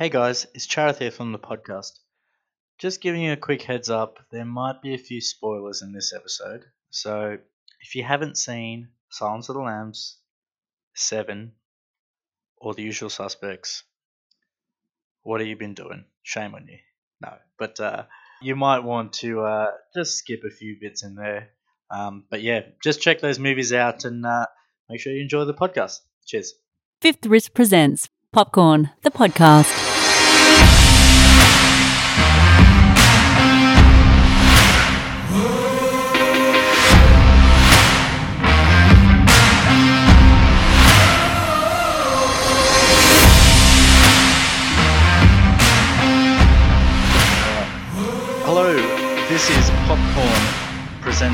Hey guys, it's Charith here from the podcast. Just giving you a quick heads up, there might be a few spoilers in this episode. So if you haven't seen Silence of the Lambs, Seven, or The Usual Suspects, what have you been doing? Shame on you. No, but uh, you might want to uh, just skip a few bits in there. Um, but yeah, just check those movies out and uh, make sure you enjoy the podcast. Cheers. Fifth Wrist presents Popcorn, the podcast.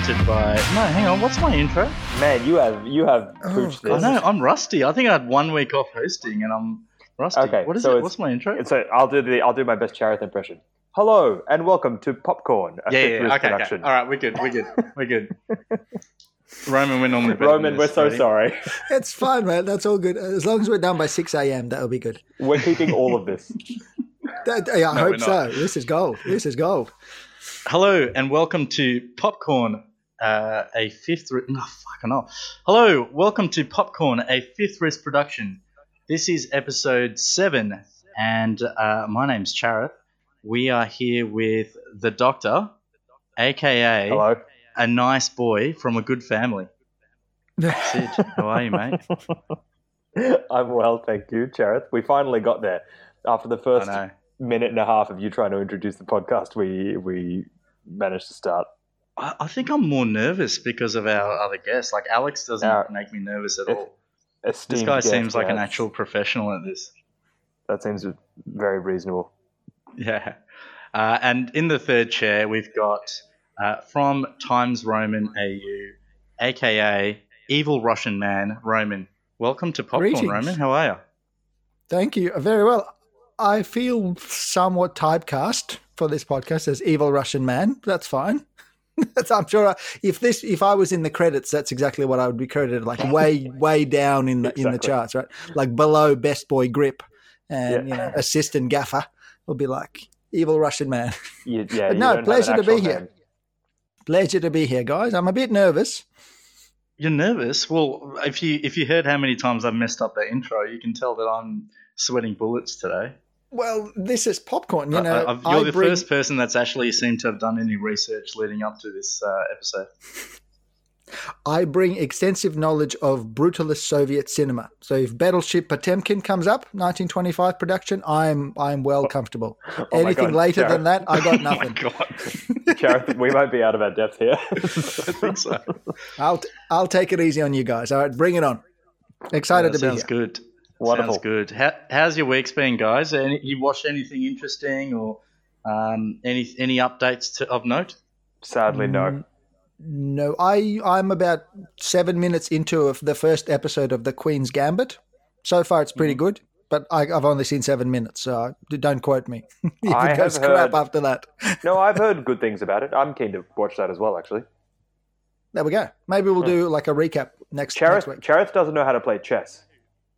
Presented by. No, hang on, what's my intro? Man, you have you have oh, pooched I this. know, I'm rusty. I think I had one week off hosting and I'm rusty. Okay, what is so it? What's my intro? So I'll do the I'll do my best Charith impression. Hello and welcome to Popcorn, a yeah, Fifth yeah, Wrist okay, okay. All right, we're good, we're good, we're good. Roman, we're normally Roman, we're so Ready? sorry. It's fine, man. That's all good. As long as we're done by 6 a.m., that'll be good. We're keeping all of this. That, yeah, I No, hope so. This is gold. This is gold. Hello and welcome to Popcorn, uh, a fifth. Ri- No, fucking hell. Hello, welcome to Popcorn, a fifth wrist production. This is episode seven, and uh, my name's Charith. We are here with the Doctor, aka Hello. a nice boy from a good family. Sid, how are you, mate? I'm well, thank you, Charith. We finally got there. After the first minute and a half of you trying to introduce the podcast, we we managed to start. I, I think I'm more nervous because of our other guests. Like Alex doesn't Our- make me nervous at If- all. This guy guest, seems like an actual professional at this. That seems very reasonable. Yeah. Uh, and in the third chair, we've got uh, from Times Roman AU, aka Evil Russian Man, Roman. Welcome to Popcorn, Greetings. Roman. How are you? Thank you. Very well. I feel somewhat typecast for this podcast as evil Russian man. That's fine. That's, I'm sure I, if this if I was in the credits, that's exactly what I would be credited. Like way way down in the in the charts, right? Like below best boy grip and Yeah. you know assistant gaffer will be like evil Russian man. You, yeah, But no, don't pleasure to be actual here. Pleasure to be here, guys. I'm a bit nervous. You're nervous? Well, if you if you heard how many times I've messed up that intro, you can tell that I'm sweating bullets today. Well, this is popcorn. You know, I- I've- I you're the bring- first person that's actually seemed to have done any research leading up to this uh, episode. I bring extensive knowledge of brutalist Soviet cinema. So if Battleship Potemkin comes up, 1925 production, I'm I'm well comfortable. Oh Anything God, later Charith. than that, I got Oh my nothing. god, Charith, we might be out of our depth here. I think so. I'll I'll take it easy on you guys. All right, bring it on. Excited That to be sounds here. good. Wonderful. Sounds good. How, how's your week's been, guys? Any, you watched anything interesting or um, any any updates to, of note? Sadly, no. Mm, No, I I'm about seven minutes into the first episode of The Queen's Gambit. So far, it's Mm-hmm. pretty good. But I, I've only seen seven minutes, so don't quote me. if I goes have crap heard- after that, No, I've heard good things about it. I'm keen to watch that as well, actually. there we go. Maybe we'll do like a recap next, next Charith, week. Charith doesn't know how to play chess.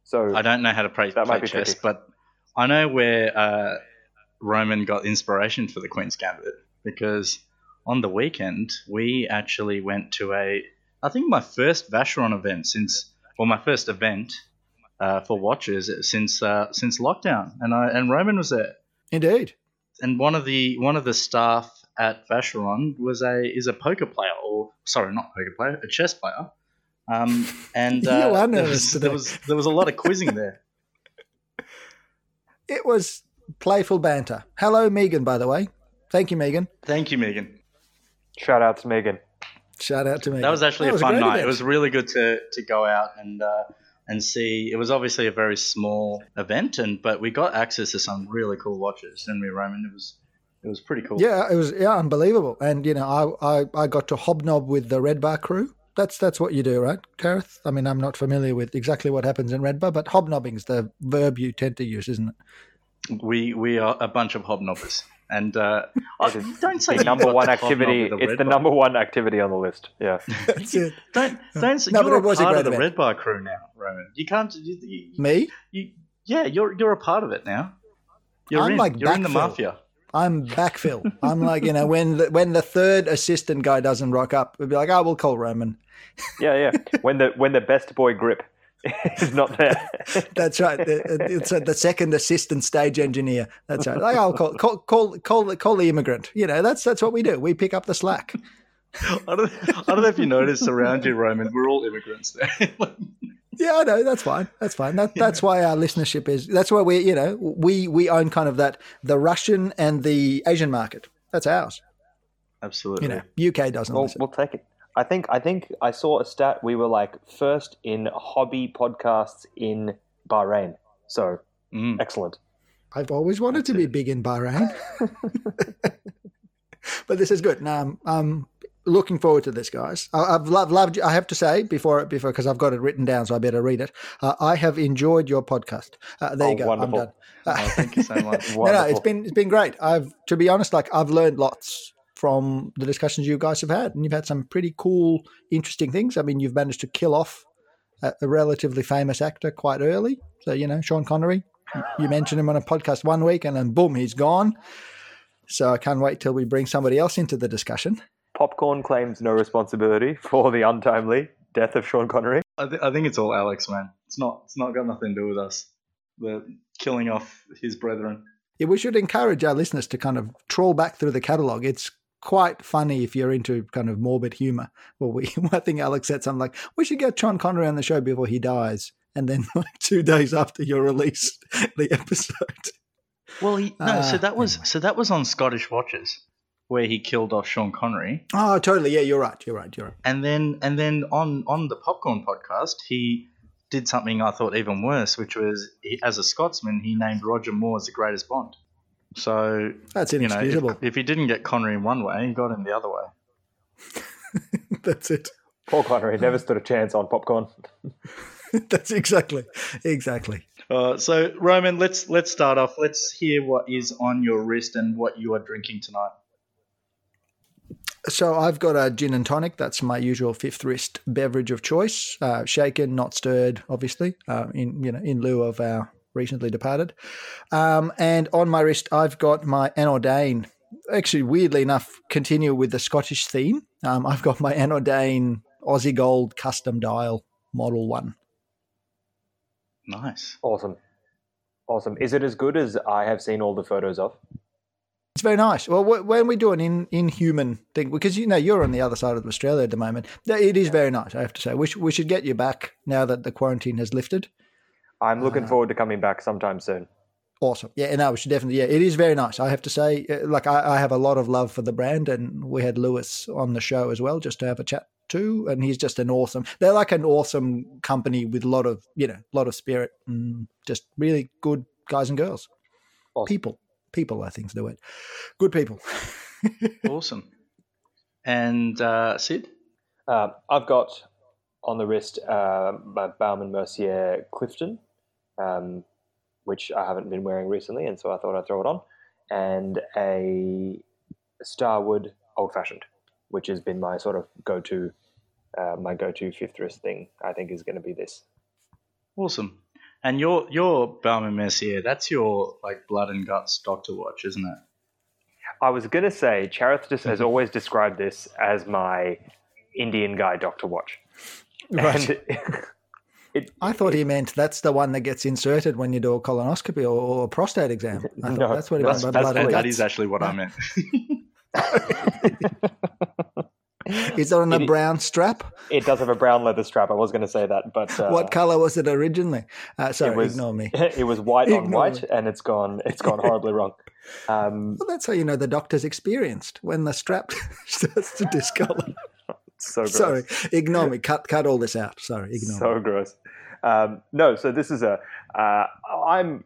So I don't know how to play, That play might be chess, tricky. but I know where uh, Roman got inspiration for the Queen's Gambit because on the weekend we actually went to a, I think my first Vacheron event since, well, my first event uh, for watchers since uh, since lockdown, and I and Roman was there. Indeed. and one of the one of the staff at Vacheron was a is a poker player or sorry not poker player a chess player um, and You uh, are there, was, today. there was there was a lot of quizzing there It was playful banter. Hello, Megan, by the way. Thank you, Megan. thank you Megan shout out to Megan. Shout out to Megan. that was actually That a fun great night event. it was really good to to go out and uh, and see it was obviously a very small event and but we got access to some really cool watches and we Roman it was it was pretty cool Yeah, it was yeah unbelievable. And you know, I, I, I got to hobnob with the Red Bar crew. That's that's what you do, right, Gareth? I mean, I'm not familiar with exactly what happens in Red Bar, but hobnobbing's the verb you tend to use, isn't it? we we are a bunch of hobnobbers and uh, I- don't say The number one activity. with It's red the bar. number one activity on the list. Yeah. That's it. Don't don't. say No, you're a a part great of the event. Red Bar crew now, Roman. You can't. You, you, Me? you, yeah, you're you're a part of it now. You're I'm in. like You're in the backfill. mafia. I'm backfill. I'm like, you know, when the, when the third assistant guy doesn't rock up, we'd be like, oh, we'll call Roman. Yeah, yeah. when the when the best boy grip is not there. That's right. It's uh, the second assistant stage engineer. That's right. Like, I'll call call call call the, call the immigrant. You know, that's that's what we do. We pick up the slack. I don't, I don't know if you noticed around you, Roman. We're all immigrants there. Yeah, I know. That's fine. That's fine. That, that's why our listenership is. That's why we, you know, we we own kind of that the Russian and the Asian market. That's ours. Absolutely. You know, UK doesn't. we'll, we'll take it. I think I think I saw a stat. We were like first in hobby podcasts in Bahrain. So Mm. excellent. I've always wanted to That's be big in Bahrain. but this is good. Now, I'm, I'm looking forward to this, guys. I, I've loved, loved. I have to say before, before because I've got it written down, so I better read it. Uh, I have enjoyed your podcast. Uh, there Oh, you go. wonderful. I'm done. Oh, thank you so much. no, no, it's Wonderful. been it's been great. I've to be honest, like I've learned lots from the discussions you guys have had, and you've had some pretty cool, interesting things. I mean, you've managed to kill off a, a relatively famous actor quite early. So you know, Sean Connery. You mentioned him on a podcast one week, and then boom, he's gone. So I can't wait till we bring somebody else into the discussion. Popcorn claims no responsibility for the untimely death of Sean Connery. I, th- I think it's all Alex, man. It's not. It's not got nothing to do with us. The killing off his brethren. Yeah, we should encourage our listeners to kind of trawl back through the catalogue. It's quite funny if you're into kind of morbid humour. Well, we, I think Alex said something like, "We should get Sean Connery on the show before he dies," and then like two days after you release the episode. Well, he, no. so Ah, that was so that was on Scottish Watches, where he killed off Sean Connery, Oh, totally. Yeah, you're right. You're right. You're right. and then and then on on the Popcorn podcast, he did something I thought even worse, which was he, as a Scotsman, he named Roger Moore as the greatest Bond. So That's you know, if, if he didn't get Connery in one way, he got him the other way. That's it. Poor Connery never stood a chance on popcorn. That's exactly exactly. Uh, so Roman, let's let's start off. Let's hear what is on your wrist and what you are drinking tonight. So I've got a gin and tonic. That's my usual fifth wrist beverage of choice. Uh, shaken, not stirred, obviously. Uh, in you know, in lieu of our recently departed. Um, and on my wrist, I've got my Anordain. Actually, weirdly enough, continue with the Scottish theme. Um, I've got my Anordain Aussie Gold custom dial model one. Nice. Awesome. Awesome. Is it as good as I have seen all the photos of? It's very nice. Well, when we do an in, inhuman thing, because you know you're on the other side of Australia at the moment, it is very nice. I have to say, we, sh- we should get you back now that the quarantine has lifted. I'm looking Uh, forward to coming back sometime soon. Awesome. Yeah, no, we should definitely. Yeah, it is very nice. I have to say, uh, like I, I have a lot of love for the brand, and we had Lewis on the show as well, just to have a chat too. And he's just an awesome. They're like an awesome company with a lot of you know, a lot of spirit, and just really good guys and girls. Awesome. People, people, I think is the word. Good people. Awesome. And uh, Sid? Uh, I've got on the wrist uh, my Baume & Mercier Clifton, um, which I haven't been wearing recently, and so I thought I'd throw it on, and a Starward Old Fashioned, which has been my sort of go-to, uh, my go-to fifth wrist thing. I think is going to be this. Awesome. And your your Baume & Mercier, that's your like blood and guts doctor watch, isn't it? I was going to say, Charith just has always described this as my Indian guy doctor watch. Right. And it, I thought he meant that's the one that gets inserted when you do a colonoscopy or, or a prostate exam. I thought No, that's what he That's, meant by that's, blood that actually what I meant. Is it on a It- brown strap? it does have a brown leather strap. I was going to say that, but uh, what color was it originally? Uh, sorry, it was, ignore me. It was white on white, me. and it's gone. It's gone horribly wrong. Um, Well, that's how you know the doctor's experienced when the strap starts to discolor. So gross. Sorry, ignore me. Cut, cut all this out. Sorry, ignore me. so gross. Um, no, so this is a. Uh, I'm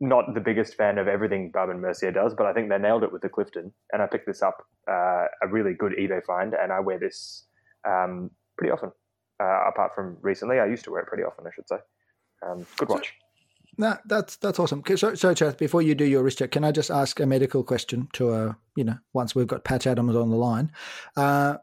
not the biggest fan of everything and Mercier does, but I think they nailed it with the Clifton, and I picked this up uh, a really good eBay find, and I wear this um, pretty often. Uh, apart from recently, I used to wear it pretty often, I should say. Um, good So- watch. No, that's that's awesome. So, so Chad, before you do your wrist check, can I just ask a medical question to uh, you know, once we've got Patch Adams on the line? Uh,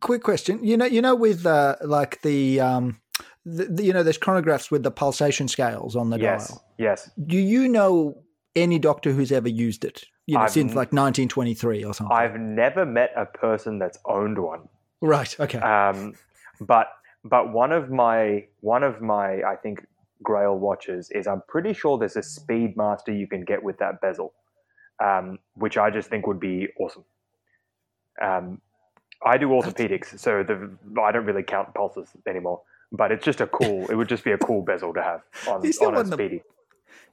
quick question. You know, you know, with uh, like the um, the, the, you know, there's chronographs with the pulsation scales on the yes, dial. yes. Do you know any doctor who's ever used it. You know, I've since like 1923 or something. I've never met a person that's owned one. right. Okay. Um, but but one of my one of my I think Grail watches is I'm pretty sure there's a Speedmaster you can get with that bezel, um, which I just think would be awesome. Um, I do orthopedics, so the, I don't really count pulses anymore. But it's just a cool. it would just be a cool bezel to have on, You still on a want them- speedy.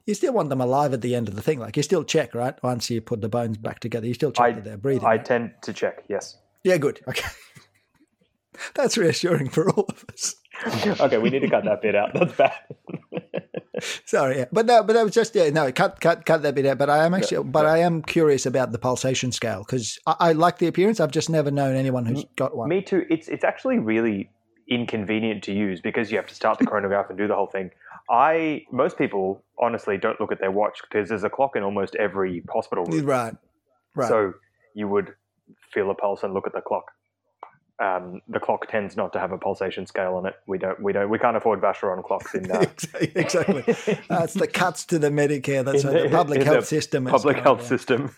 you still want them alive at the end of the thing. Like you still check, right? Once you put the bones back together, you still check I- that they're breathing. I right? tend to check. Yes. yeah, good. Okay. That's reassuring for all of us. okay, we need to cut that bit out. That's bad. Sorry, yeah. but no, but that was just yeah, no, cut, cut, cut that bit out. But I am actually, but I am curious about the pulsation scale because I, I like the appearance. I've just never known anyone who's mm. got one. Me too. It's it's actually really inconvenient to use because you have to start the chronograph and do the whole thing. I most people honestly don't look at their watch because there's a clock in almost every hospital room. Right, right. So you would feel a pulse and look at the clock. Um, the clock tends not to have a pulsation scale on it. We don't. We don't. We can't afford Vacheron clocks in that. exactly. That's the cuts to the Medicare. That's In the, the- public health the system. public health system.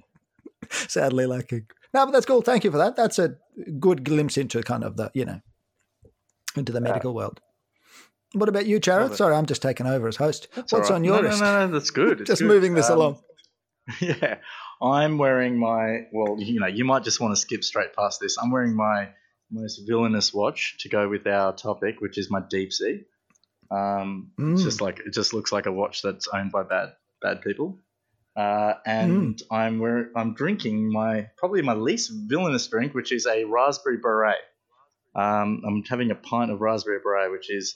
Sadly lacking. No, but that's cool. Thank you for that. That's a good glimpse into kind of the you know into the medical world. What about you, Jared? Sorry, I'm just taking over as host. That's What's right. on your no, list? No, no, no, that's good. Just good. moving this Um, along. Yeah, I'm wearing my. Well, you know, you might just want to skip straight past this. I'm wearing my most villainous watch to go with our topic, which is my Deep Sea. Um, It's Mm. just like it just looks like a watch that's owned by bad bad people. Uh, and I'm wearing, I'm drinking my probably my least villainous drink, which is a raspberry beret. Um, I'm having a pint of raspberry beret, which is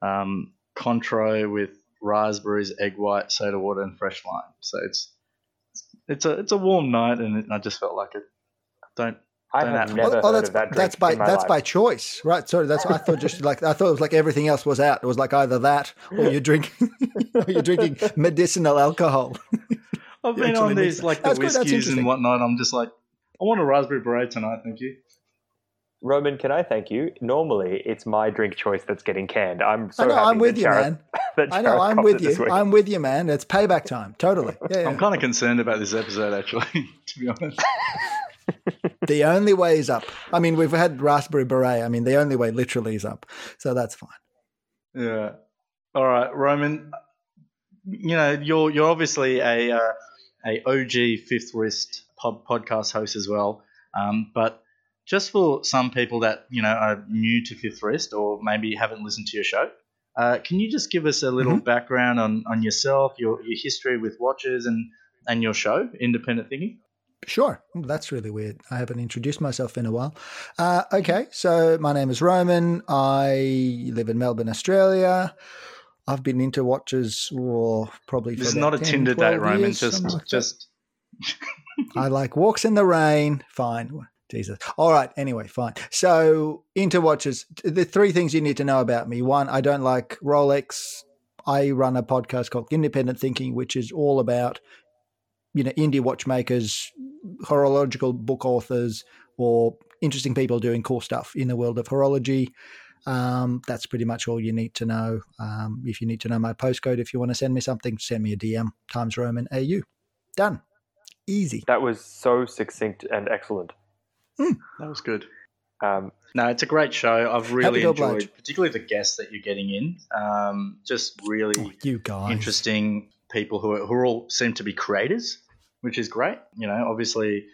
um, Cointreau with raspberries, egg white, soda water, and fresh lime. So it's it's a it's a warm night, and it, I just felt like it. Don't I Don't have have- never oh, oh, heard that's of that drink that's by in my that's life. by choice, right? Sorry, that's I thought just like I thought it was like everything else was out. It was like either that or you're drinking or you're drinking medicinal alcohol. I've been on these like the That's good, whiskies interesting. and whatnot. I'm just like, I want a raspberry beret tonight, thank you. Roman, can I thank you? Normally, it's my drink choice that's getting canned. I'm so I know, happy I'm with that you, Jared- man. that I know, I'm with you. I'm with you, man. It's payback time. Totally. Yeah, yeah. I'm kind of concerned about this episode, actually, to be honest. the only way is up. I mean, we've had raspberry beret. I mean, the only way literally is up. So that's fine. Yeah. All right, Roman. You know, you're you're obviously a uh, a OG Fifth Wrist pod, podcast host as well. Um, but just for some people that you know are new to Fifth Wrist or maybe haven't listened to your show, uh, can you just give us a little background on, on yourself, your your history with watches, and and your show, Independent Thinking? Sure. That's really weird. I haven't introduced myself in a while. Uh, okay. So my name is Roman. I live in Melbourne, Australia. I've been into watches for probably for This is not a 10, Tinder date, Roman. years, Just something like that. just I like walks in the rain. Fine. Jesus. All right. Anyway, fine. So into watches. The three things you need to know about me. One, I don't like Rolex. I run a podcast called Independent Thinking, which is all about you know indie watchmakers, horological book authors, or interesting people doing cool stuff in the world of horology. Um, that's pretty much all you need to know. Um, if you need to know my postcode, if you want to send me something, send me a DM times Roman AU. Done. Easy. That was so succinct and excellent. That was good. Um, No, it's a great show. I've really enjoyed, oblige. particularly the guests that you're getting in. Um, just really Oh, you guys. interesting people who are, who all seem to be creators, which is great. You know, obviously,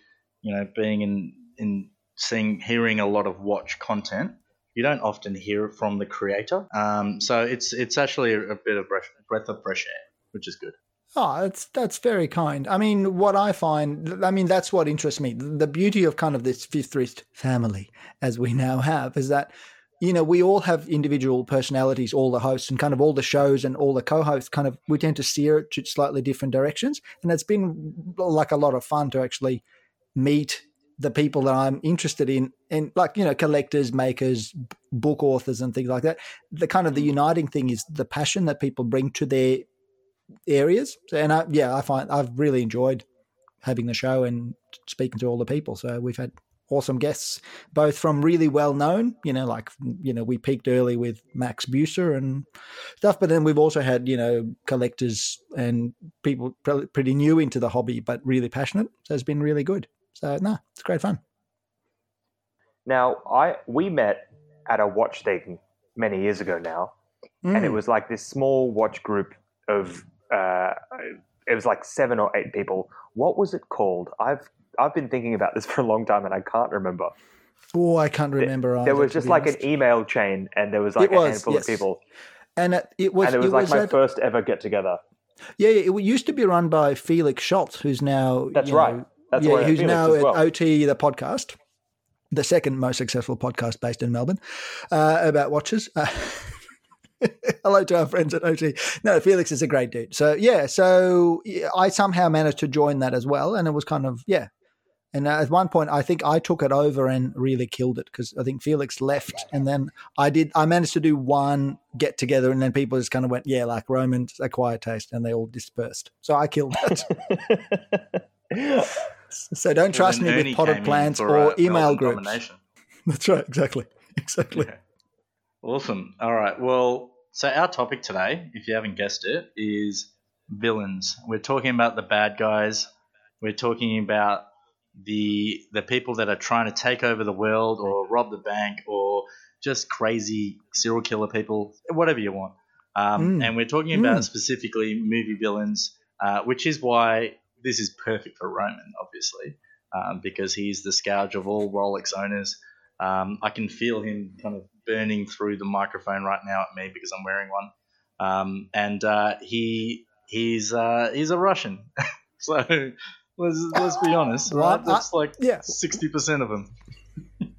you know, being in in seeing hearing a lot of watch content, you don't often hear it from the creator. Um, so it's it's actually a, a bit of breath, breath of fresh air, which is good. Oh, that's that's very kind. I mean, what I find, I mean, that's what interests me. The beauty of kind of this fifth wrist family, as we now have, is that you know we all have individual personalities, all the hosts, and kind of all the shows and all the co-hosts. Kind of, we tend to steer it to slightly different directions, and it's been like a lot of fun to actually meet the people that I'm interested in, and like you know, collectors, makers, book authors, and things like that. The kind of the uniting thing is the passion that people bring to their areas. And I, yeah, I find I've really enjoyed having the show and speaking to all the people. So we've had awesome guests, both from really well known, you know, like you know, we peaked early with Max Büsser and stuff, but then we've also had you know collectors and people pretty new into the hobby but really passionate. So it's been really good. So no, it's great fun. Now, I we met at a watch thing many years ago now, and it Mm. was like this small watch group of uh, it was like seven or eight people. What was it called? I've I've been thinking about this for a long time and I can't remember. Oh, I can't remember. there either, was just like honest. an email chain, and there was like It a handful yes. of people, and it, it was and it was like my at- first ever get together. Yeah, yeah, it used to be run by Felix Scholz, who's now That's you right. know, That's yeah, who's now as at. OT the podcast, the second most successful podcast based in Melbourne uh, about watches. Uh, hello to our friends at OT. No, Felix is a great dude. So yeah, so yeah, I somehow managed to join that as well, and it was kind of yeah. And at one point, I think I took it over and really killed it because I think Felix left, and then I did. I managed to do one get together, and then people just kind of went, "Yeah, like Roman's a quiet taste," and they all dispersed. So I killed it. so don't trust me with potted plants or uh, email groups. That's right, exactly, exactly. Yeah. Awesome. All right. Well, so our topic today, if you haven't guessed it, is villains. We're talking about the bad guys. We're talking about the the people that are trying to take over the world or rob the bank or just crazy serial killer people, whatever you want. Um, Mm. And we're talking about Mm. specifically movie villains, uh, which is why this is perfect for Roman, obviously, um, because he's the scourge of all Rolex owners. Um, I can feel him kind of burning through the microphone right now at me because I'm wearing one. Um, and uh, he he's uh, he's a Russian, so let's let's be honest, Well, right? I- That's like Yeah. sixty percent of them.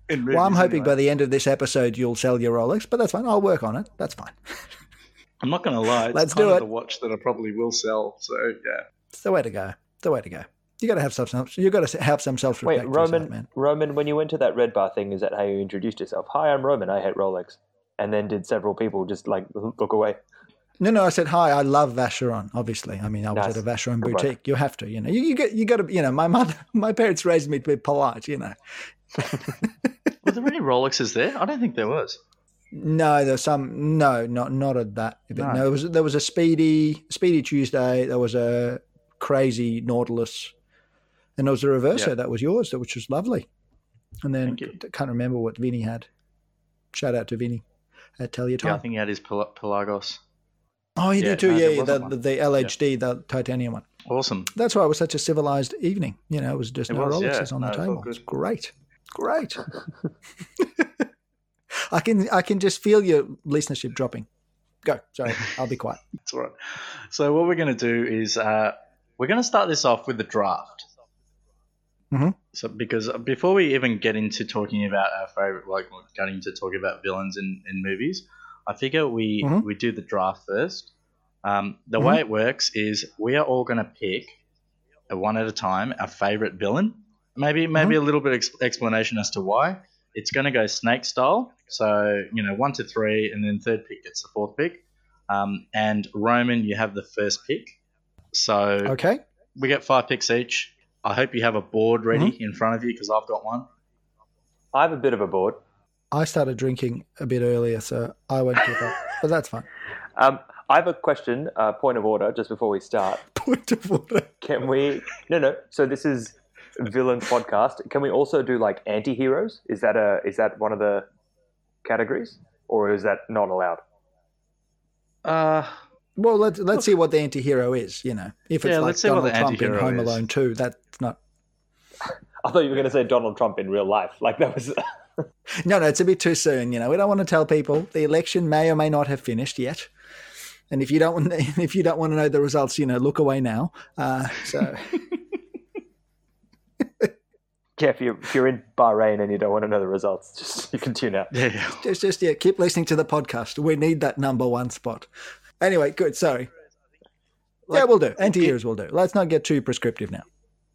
Well, I'm hoping anyway. by the end of this episode you'll sell your Rolex, but that's fine. I'll work on it. That's fine. I'm not going to lie. It's Let's kind do of it. the watch that I probably will sell. So yeah, It's the way to go. It's the way to go. You got to have some. self. You got to have some self Wait, respect. Roman, man. Roman, when you went to that red bar thing, is that how you introduced yourself? Hi, I'm Roman. I hate Rolex. And then did several people just like look away? No, no. I said hi. I love Vacheron. Obviously, I mean, I was Nice. at a Vacheron Good one. boutique. You have to, you know. You, you get, you got to, you know. My mother, my parents raised me to be polite, you know. were there any Rolexes there? I don't think there was. No, there's some. No, not not at that. event. No. No, there was there was a speedy Speedy Tuesday. There was a crazy Nautilus, and there was a Reverso Yeah. that was yours, that which was lovely. And then I can't remember what Vinny had. Shout out to Vinny at Tell Your Yeah, I think he had his Pel- Pelagos. oh, he yeah, did too. no, yeah, yeah, the, the, the LHD, the titanium one. Awesome. That's why it was such a civilized evening. You know, it was just It no was, yeah. On No, the table. good. It's great, great. I can I can just feel your listenership dropping. Go. Sorry, I'll be quiet. That's all right. So what we're going to do is uh, we're going to start this off with the draft. Mhm. So because before we even get into talking about our favorite, like getting to talk about villains in, in movies, I figure we Mhm. we do the draft first. Um, the Mhm. way it works is we are all going to pick a one at a time our favorite villain. Maybe maybe a little bit ex- explanation as to why. It's going to go snake style. So you know one to three, and then third pick gets the fourth pick. Um, and Roman, you have the first pick. So Okay. we get five picks each. I hope you have a board ready in front of you because I've got one. I have a bit of a board. I started drinking a bit earlier, so I won't keep up. But that's fine. Um, I have a question, uh, point of order, just before we start. Point of order. Can we? No, no. So this is villains podcast. Can we also do like anti-heroes? Is that a is that one of the categories, or is that not allowed? Uh, Well, let's let's see what the anti-hero is. You know, if it's Yeah, like let's see what Donald the Trump in Home is. Alone Two, that's not. I thought you were going to say Donald Trump in real life. Like that was. No, no, it's a bit too soon. You know, we don't want to tell people the election may or may not have finished yet. And if you don't want, if you don't want to know the results, you know, look away now. Uh, so yeah, if you're, if you're in Bahrain and you don't want to know the results, just you can tune out. yeah, yeah. just, just yeah, keep listening to the podcast. We need that number one spot. Anyway, good. Sorry. yeah, we'll do. Anti-heroes will do. Let's not get too prescriptive now.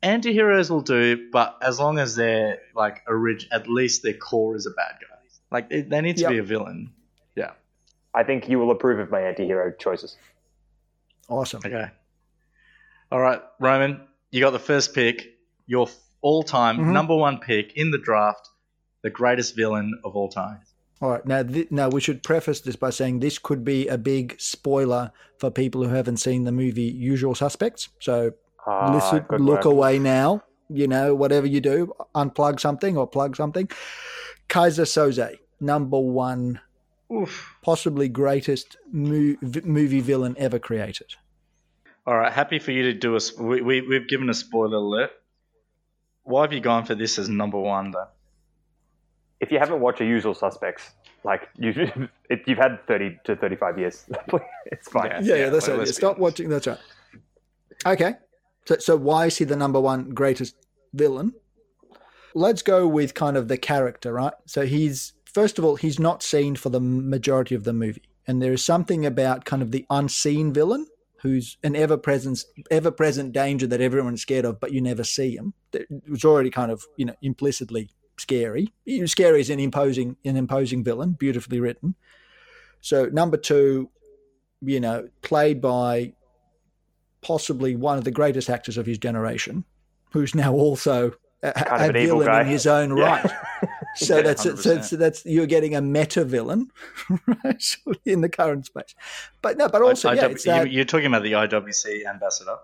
Anti-heroes will do, but as long as they're like orig- at least their core is a bad guy. Like they, they need to Yep. be a villain. Yeah. I think you will approve of my anti-hero choices. Awesome. Okay. All right, Roman, you got the first pick. Your all time Mhm. number one pick in the draft, the greatest villain of all time. All right. Now, th- now we should preface this by saying this could be a big spoiler for people who haven't seen the movie Usual Suspects. So Ah, listen, look work. away now. You know, whatever you do, unplug something or plug something. Keyser Söze, number one, Oof. possibly greatest mo- v- movie villain ever created. All right, happy for you to do us. We, we, we've given a spoiler alert. Why have you gone for this as number one, though? If you haven't watched The Usual Suspects, like you, it, you've had thirty to thirty-five years. it's fine. Yeah. Yeah, yeah, that's well, right. Stop honest. watching. That's right. Okay. So, so why is he the number one greatest villain? Let's go with kind of the character, right? So he's first of all, he's not seen for the majority of the movie, and there is something about kind of the unseen villain who's an ever-present, ever-present danger that everyone's scared of, but you never see him. It was already kind of you know implicitly scary. You know, Scary is an imposing, an imposing villain, beautifully written. So number two, you know, played by possibly one of the greatest actors of his generation, who's now also a, Kind a of villain guy in his own Yeah. right. So Yeah, that's so, so that's you're getting a meta villain, right? In the current space, but no, but also yeah, IW it's that, you're talking about the IWC ambassador.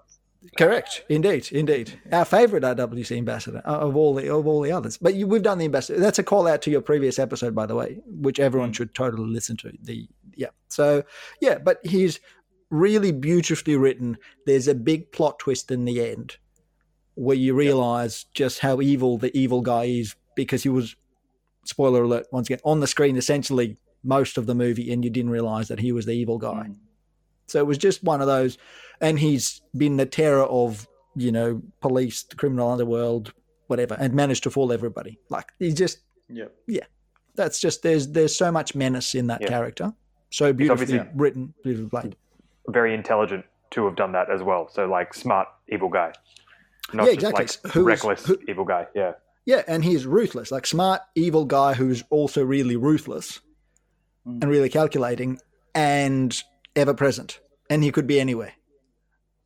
Correct, indeed, indeed, our favorite IWC ambassador uh, of all the of all the others. But you, we've done the ambassador. That's a call out to your previous episode, by the way, which everyone should totally listen to. The yeah, so yeah, but he's really beautifully written. There's a big plot twist in the end where you realize just how evil the evil guy is because he was spoiler alert once again on the screen essentially most of the movie and you didn't realize that he was the evil guy. Mm. So it was just one of those and he's been the terror of, you know, police, the criminal underworld, whatever, and managed to fool everybody. Like he's just yeah, that's just there's there's so much menace in that Yeah. character. So beautifully written, beautifully played. Very intelligent to have done that as well. So like smart evil guy, not Yeah, just exactly. like Who is- reckless who- evil guy. Yeah. Yeah, and he's ruthless, like smart, evil guy who's also really ruthless Mm. and really calculating and ever present. And he could be anywhere.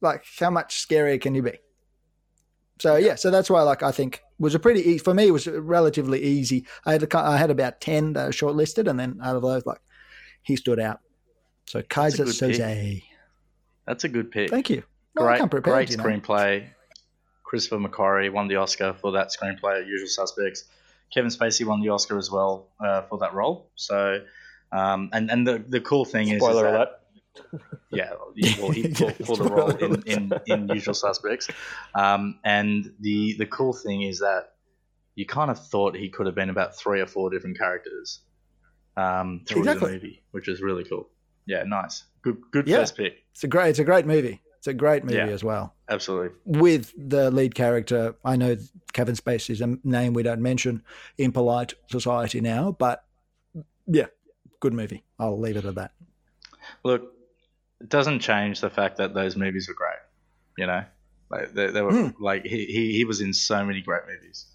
Like, how much scarier can you be? So yeah, so that's why, like, I think was a pretty e- for me. It was relatively easy. I had a, cou- I had about ten that were shortlisted, and then out of those, like, he stood out. So Keyser good. Soze. That's a good pick. Thank you. No, I great, come prepared, great you know. screenplay. Christopher McQuarrie won the Oscar for that screenplay. Usual Suspects. Kevin Spacey won the Oscar as well uh, for that role. So, um, and and the the cool thing is, is Spoiler that- alert. Yeah, well, he, for the role in, in, in Usual Suspects. Um, and the the cool thing is that you kind of thought he could have been about three or four different characters um, through Exactly. the movie, which is really cool. Yeah, nice. Good good Yeah. first pick. It's a great, it's a great movie. It's a great movie Yeah. as well. Absolutely. with the lead character. I know Kevin Spacey is a name we don't mention in polite society now, but yeah, good movie. I'll leave it at that. Look, doesn't change the fact that those movies were great. You know, like they, they were Hmm. like he, he he was in so many great movies.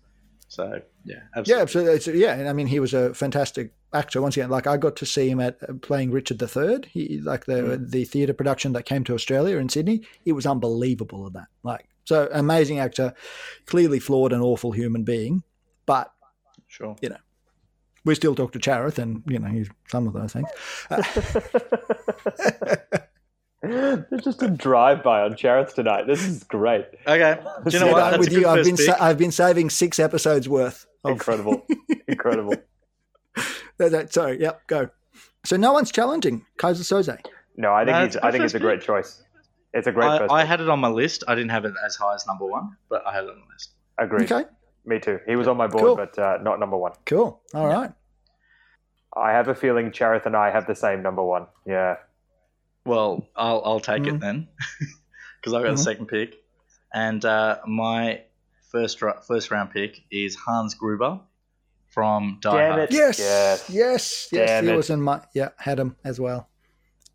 So yeah, Yeah, absolutely. absolutely. It's, yeah, and I mean, he was a fantastic actor. Once again, like I got to see him at uh, playing Richard III. He like the the theatre production that came to Australia in Sydney. It was unbelievable at that. Like so, amazing actor, clearly flawed and awful human being, but Sure. You know, we still talk to Charith, and you know, he's some of those things. There's just a drive-by on Charith tonight. This is great. Okay. Do you know what? That's with a you, I've been sa- I've been saving six episodes worth. Of, Incredible. Incredible. That- that- sorry, yep, go. So no one's challenging Keyser Söze. No, I think No, he's, it's I think it's a great pick. choice. It's a great I, first. I had it on my list. I didn't have it as high as number one, but I had it on the list. Agreed. Okay, Me too. He was on my board, Cool. but uh, not number one. cool. All right. I have a feeling Charith and I have the same number one. Yeah. Well, I'll I'll take Mhm. it then, because I got Mhm. the second pick, and uh, my first ra- first round pick is Hans Gruber from Die Damn Hard. it. Yes, Yes. yes, yes. Damn he it. was in my yeah, had him as well.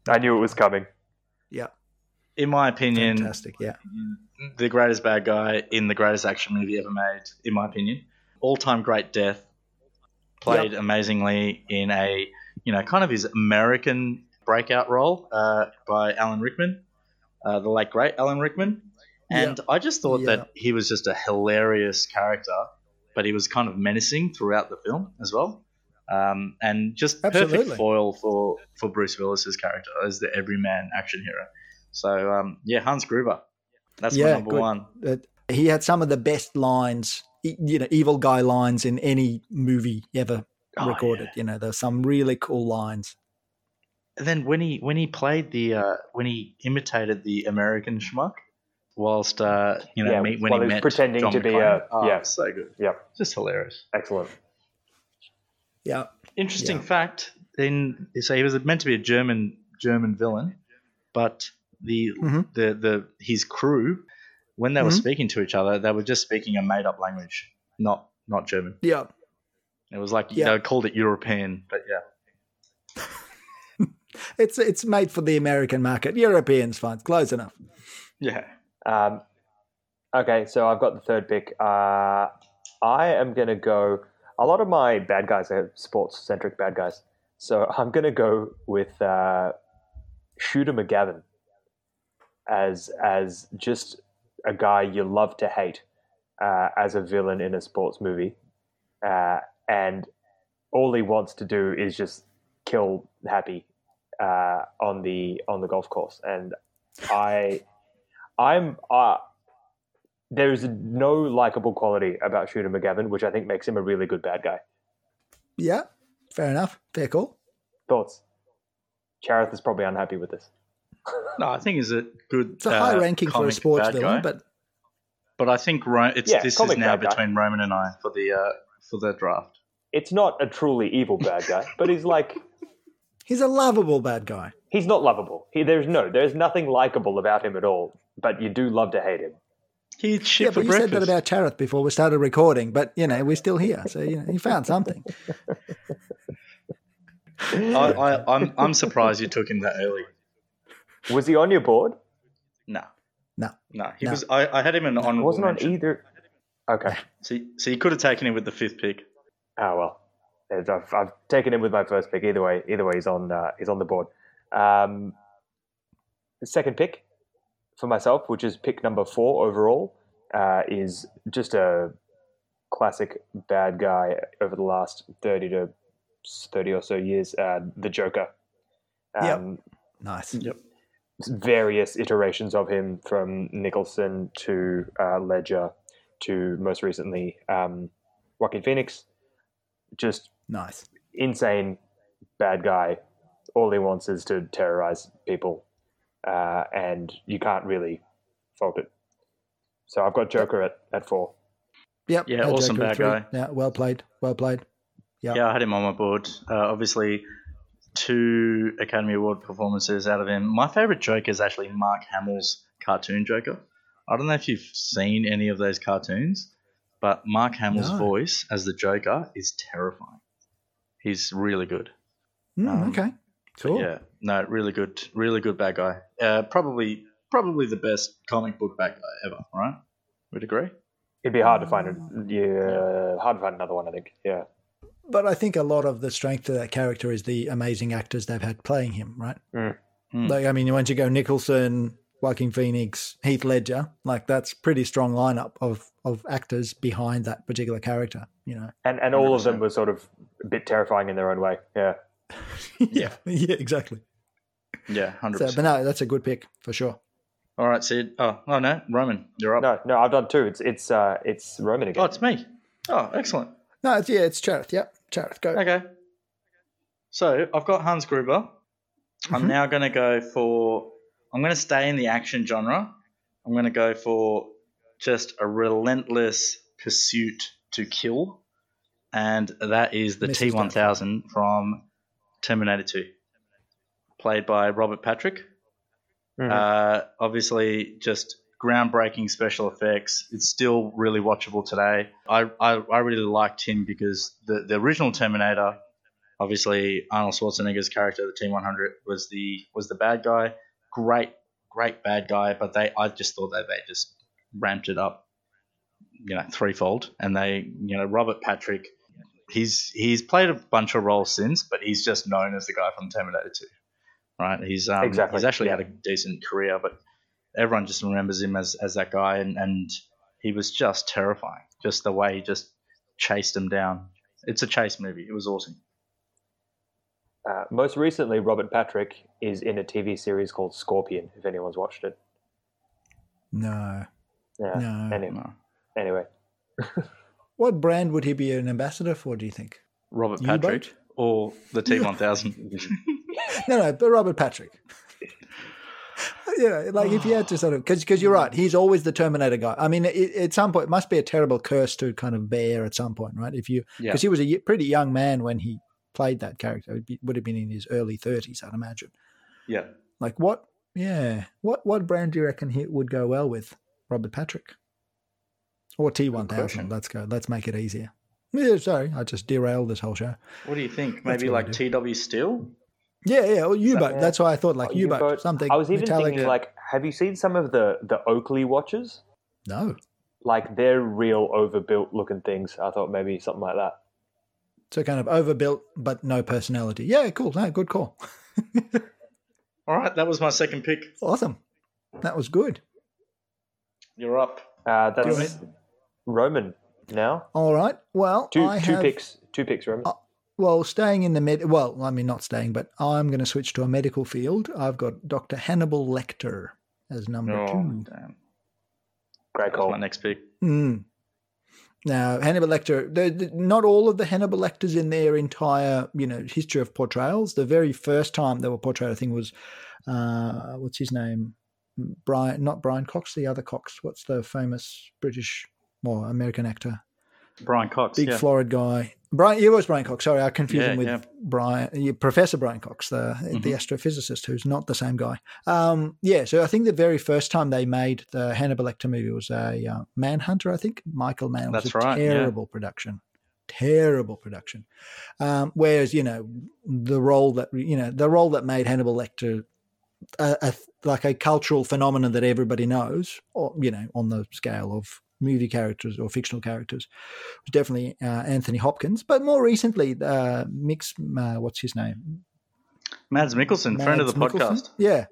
I knew it was coming. Yeah, In my opinion, fantastic. Yeah, the greatest bad guy in the greatest action movie ever made, in my opinion. All time great death. Played amazingly in a, you know, kind of his American breakout role uh, by Alan Rickman, uh, the late great Alan Rickman. And I just thought Yeah. that he was just a hilarious character, but he was kind of menacing throughout the film as well. Um, and just Absolutely. perfect foil for, for Bruce Willis's character as the everyman action hero. So um, yeah, Hans Gruber. That's my Yeah, number good. one. That he had some of the best lines, you know, evil guy lines in any movie ever Oh, recorded. yeah. You know, there's some really cool lines. And then when he when he played the uh, when he imitated the American schmuck, whilst uh, you know Yeah, me, when while he he was met pretending John to be McClane. a- oh, yeah. so good, yeah, just hilarious. Excellent. Yeah, Interesting Yeah. fact. Then so he was meant to be a German German villain, but the Mhm. the the his crew when they were Mhm. speaking to each other, they were just speaking a made up language, not not German. yeah. It was like Yeah. they called it European, but yeah. It's it's made for the American market. Europeans fine, close enough. Yeah. Um, okay, so I've got the third pick. Uh, I am to go. A lot of my bad guys are sports centric bad guys. So I'm to go with uh, Shooter McGavin as, as just a guy you love to hate uh, as a villain in a sports movie. Uh, and all he wants to do is just kill Happy uh, on the on the golf course. And I I'm uh, there's no likable quality about Shooter McGavin, which I think makes him a really good bad guy. Yeah, fair enough. Fair call. Thoughts? Charith is probably unhappy with this. No, I think he's a good. It's a uh, high ranking for a comic sports villain, guy. but But I think Ro- it's Yeah, this is now bad guy. between Roman and I for the uh, for the draft. It's not a truly evil bad guy, but he's like he's a lovable bad guy. he's not lovable. He, there's no, there's nothing likable about him at all. But you do love to hate him. He eats shit yeah, for but you breakfast. said that about Charith before we started recording, but you know we're still here, so you know you found something. I, I, I'm I'm surprised you took him that early. Was he on your board? No, No, no, he No. was. I, I had him in an He honorable wasn't on mention. either. Okay. So, so you could have taken him with the fifth pick. Oh well, I've, I've taken him with my first pick. Either way, either way, he's on uh, he's on the board. Um, the second pick for myself, which is pick number four overall, uh, is just a classic bad guy over the last thirty to thirty or so years. Uh, the Joker. Yep. Um, Nice. Yep. various iterations of him from Nicholson to uh, Ledger to most recently um, Joaquin Phoenix. Just Nice. insane bad guy. All he wants is to terrorize people, uh, and you can't really fault it. So I've got Joker at, at four. Yep. Yeah, uh, awesome Joker bad guy. Yeah, well played. Well played. Yeah. Yeah, I had him on my board. Uh, obviously, two Academy Award performances out of him. My favorite Joker is actually Mark Hamill's cartoon Joker. I don't know if you've seen any of those cartoons, but Mark Hamill's No. voice as the Joker is terrifying. He's really good. Mm, Um, okay. Cool. Yeah, no, really good, really good bad guy. Uh, probably, probably the best comic book bad guy ever. Right? Would agree. It'd be hard to find it. Yeah, hard to find another one. I think. Yeah. But I think a lot of the strength of that character is the amazing actors they've had playing him, right? Mm. Mm. Like, I mean, once you go Nicholson, Joaquin Phoenix, Heath Ledger, like that's pretty strong lineup of of actors behind that particular character. You know. And and all of them were sort of a bit terrifying in their own way. Yeah. yeah. Yeah. Exactly. Yeah, hundred So, but no, that's a good pick for sure. All right, Sid. Oh, oh no, Roman, you're up. No, no, I've done two. It's it's uh it's Roman again. Oh, it's me. Oh, excellent. No, it's yeah, it's Charith. Yep, Charith. Go. Okay. So I've got Hans Gruber. I'm Mhm. now going to go for. I'm going to stay in the action genre. I'm going to go for just a relentless pursuit to kill, and that is the T1000 from Terminator 2, played by Robert Patrick. Mhm. Uh, obviously, just groundbreaking special effects. It's still really watchable today. I, I, I really liked him because the, the original Terminator, obviously Arnold Schwarzenegger's character, the T100, was the was the bad guy. Great, great bad guy. But they, I just thought that they just ramped it up, you know, threefold. And they, you know, Robert Patrick. He's he's played a bunch of roles since, but he's just known as the guy from Terminator 2 right? He's um, Exactly, he's actually yeah. had a decent career, but everyone just remembers him as, as that guy, and, and he was just terrifying. Just the way he just chased him down. It's a chase movie. It was awesome. Uh, most recently, Robert Patrick is in a TV series called Scorpion. If anyone's watched it, No. yeah. No. Anyway, No. anyway, What brand would he be an ambassador for, do you think? Robert U-boat? Patrick or the T1000. No, no, but Robert Patrick. yeah, like if you had to sort of, because you're right, he's always the Terminator guy. I mean, it, at some point, it must be a terrible curse to kind of bear at some point, right? If you, yeah. because he was a pretty young man when he played that character, He'd would have been in his early 30s, I'd imagine. Yeah. Like what? Yeah, what what brand do you reckon he would go well with? Robert Patrick or T one thousand? question. Let's go. Let's make it easier. Yeah, sorry, I just derailed this whole show. What do you think? Maybe like TW Steel? Yeah, yeah, or U boat. Yeah. That's why I thought like Oh, U boat, U-boat. something. I was even metallic. thinking like, have you seen some of the the Oakley watches? no, Like they're real overbuilt looking things. I thought maybe something like that. so kind of overbuilt but no personality. Yeah, cool. No, good call. All right, that was my second pick. Awesome. That was good. You're up. Uh, Go that's ahead. Roman now. All right. Well, Two I two have, picks. Two picks, Roman. Uh, Well, staying in the med. Well, I mean, not staying, but I'm going to switch to a medical field. I've got Dr. Hannibal Lecter as number Oh, two. damn. Great call. my next pick. Mm. Now, Hannibal Lecter, the, the- not all of the Hannibal Lecters in their entire, you know, history of portrayals. The very first time they were portrayed, I think, was uh, what's his name? Brian, not Brian Cox, the other Cox. What's the famous British or American actor? Brian Cox. Big yeah. florid guy. Brian, it was Brian Cox. Sorry, I confused Yeah, him with yeah. Brian, Professor Brian Cox, the the Mhm. astrophysicist, who's not the same guy. Um, yeah, so I think the very first time they made the Hannibal Lecter movie was a uh, Manhunter. I think Michael Mann. Was That's a right. Terrible production. Terrible production. Um, whereas you know the role that you know the role that made Hannibal Lecter a, a, like a cultural phenomenon that everybody knows, or you know, on the scale of movie characters or fictional characters, was definitely uh, Anthony Hopkins. But more recently, uh, Mix, uh, what's his name? Mads Mikkelsen, friend of the Mikkelsen? podcast. Yeah.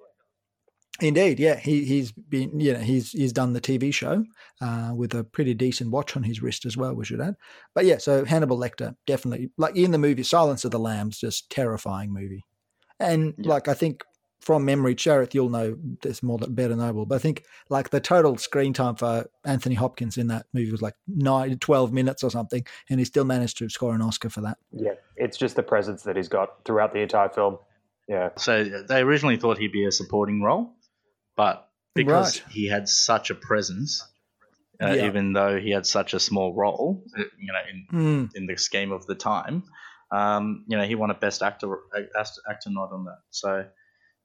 Indeed, yeah, he he's been you know he's he's done the TV show uh, with a pretty decent watch on his wrist as well, we should add. But yeah, so Hannibal Lecter definitely like in the movie Silence of the Lambs, just terrifying movie, and Yeah. like I think from memory, Charith, you'll know this more than better noble, but I think like the total screen time for Anthony Hopkins in that movie was like nine, 12 minutes or something, and he still managed to score an Oscar for that. Yeah, it's just the presence that he's got throughout the entire film. Yeah, So they originally thought he'd be a supporting role, but because Right. he had such a presence, uh, Yeah. even though he had such a small role, uh, you know, in, Mm, in the scheme of the time, um, you know, he won a Best Actor uh, Ast- actor nod on that. So,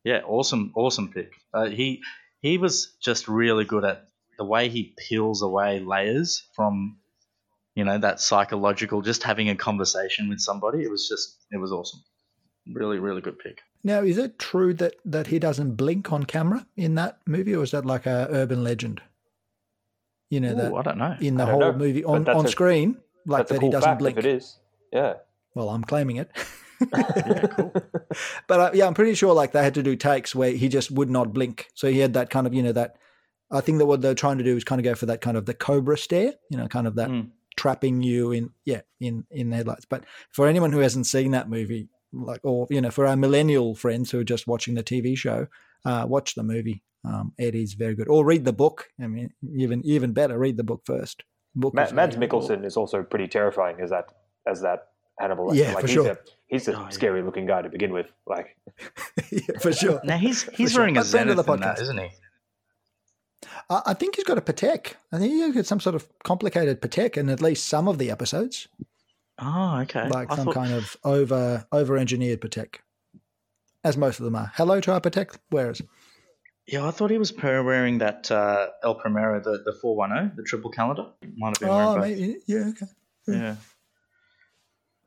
yeah, awesome, awesome pick. Uh, he he was just really good at the way he peels away layers from, you know, that psychological, just having a conversation with somebody. It was just, it was awesome. Really, really good pick. Now, is it true that that he doesn't blink on camera in that movie, or is that like a urban legend? You know Ooh, that I don't know. in the whole know, movie on, on a- screen, like that's a that cool he doesn't fact blink. if it is. Yeah. Well, I'm claiming it. Yeah, cool. but uh, yeah, I'm pretty sure like they had to do takes where he just would not blink. So he had that kind of, you know, that I think that what they're trying to do is kind of go for that kind of the cobra stare, you know, kind of that Mm. trapping you in, yeah, in in the headlights. But for anyone who hasn't seen that movie, like, or you know, for our millennial friends who are just watching the TV show, uh, watch the movie. Um, it is very good. Or read the book. I mean, even even better, read the book first. Book Ma- Mads. Mikkelsen is also pretty terrifying as that as that Hannibal. Lecter. Yeah, like for he's sure. A, he's a Oh, yeah. scary looking guy to begin with. Like, yeah, for sure. Now he's he's sure. wearing a But friend zenith the in that, podcast. isn't he? I I think he's got a Patek. I think he's got some sort of complicated Patek in at least some of the episodes, Oh, okay. like I some thought- kind of over over engineered Patek, as most of them are. Hello to our Patek wearers. Yeah, I thought he was wearing that uh, El Primero, the the four one zero, the triple calendar. Might have been Oh, wearing both. maybe, yeah, okay. Yeah.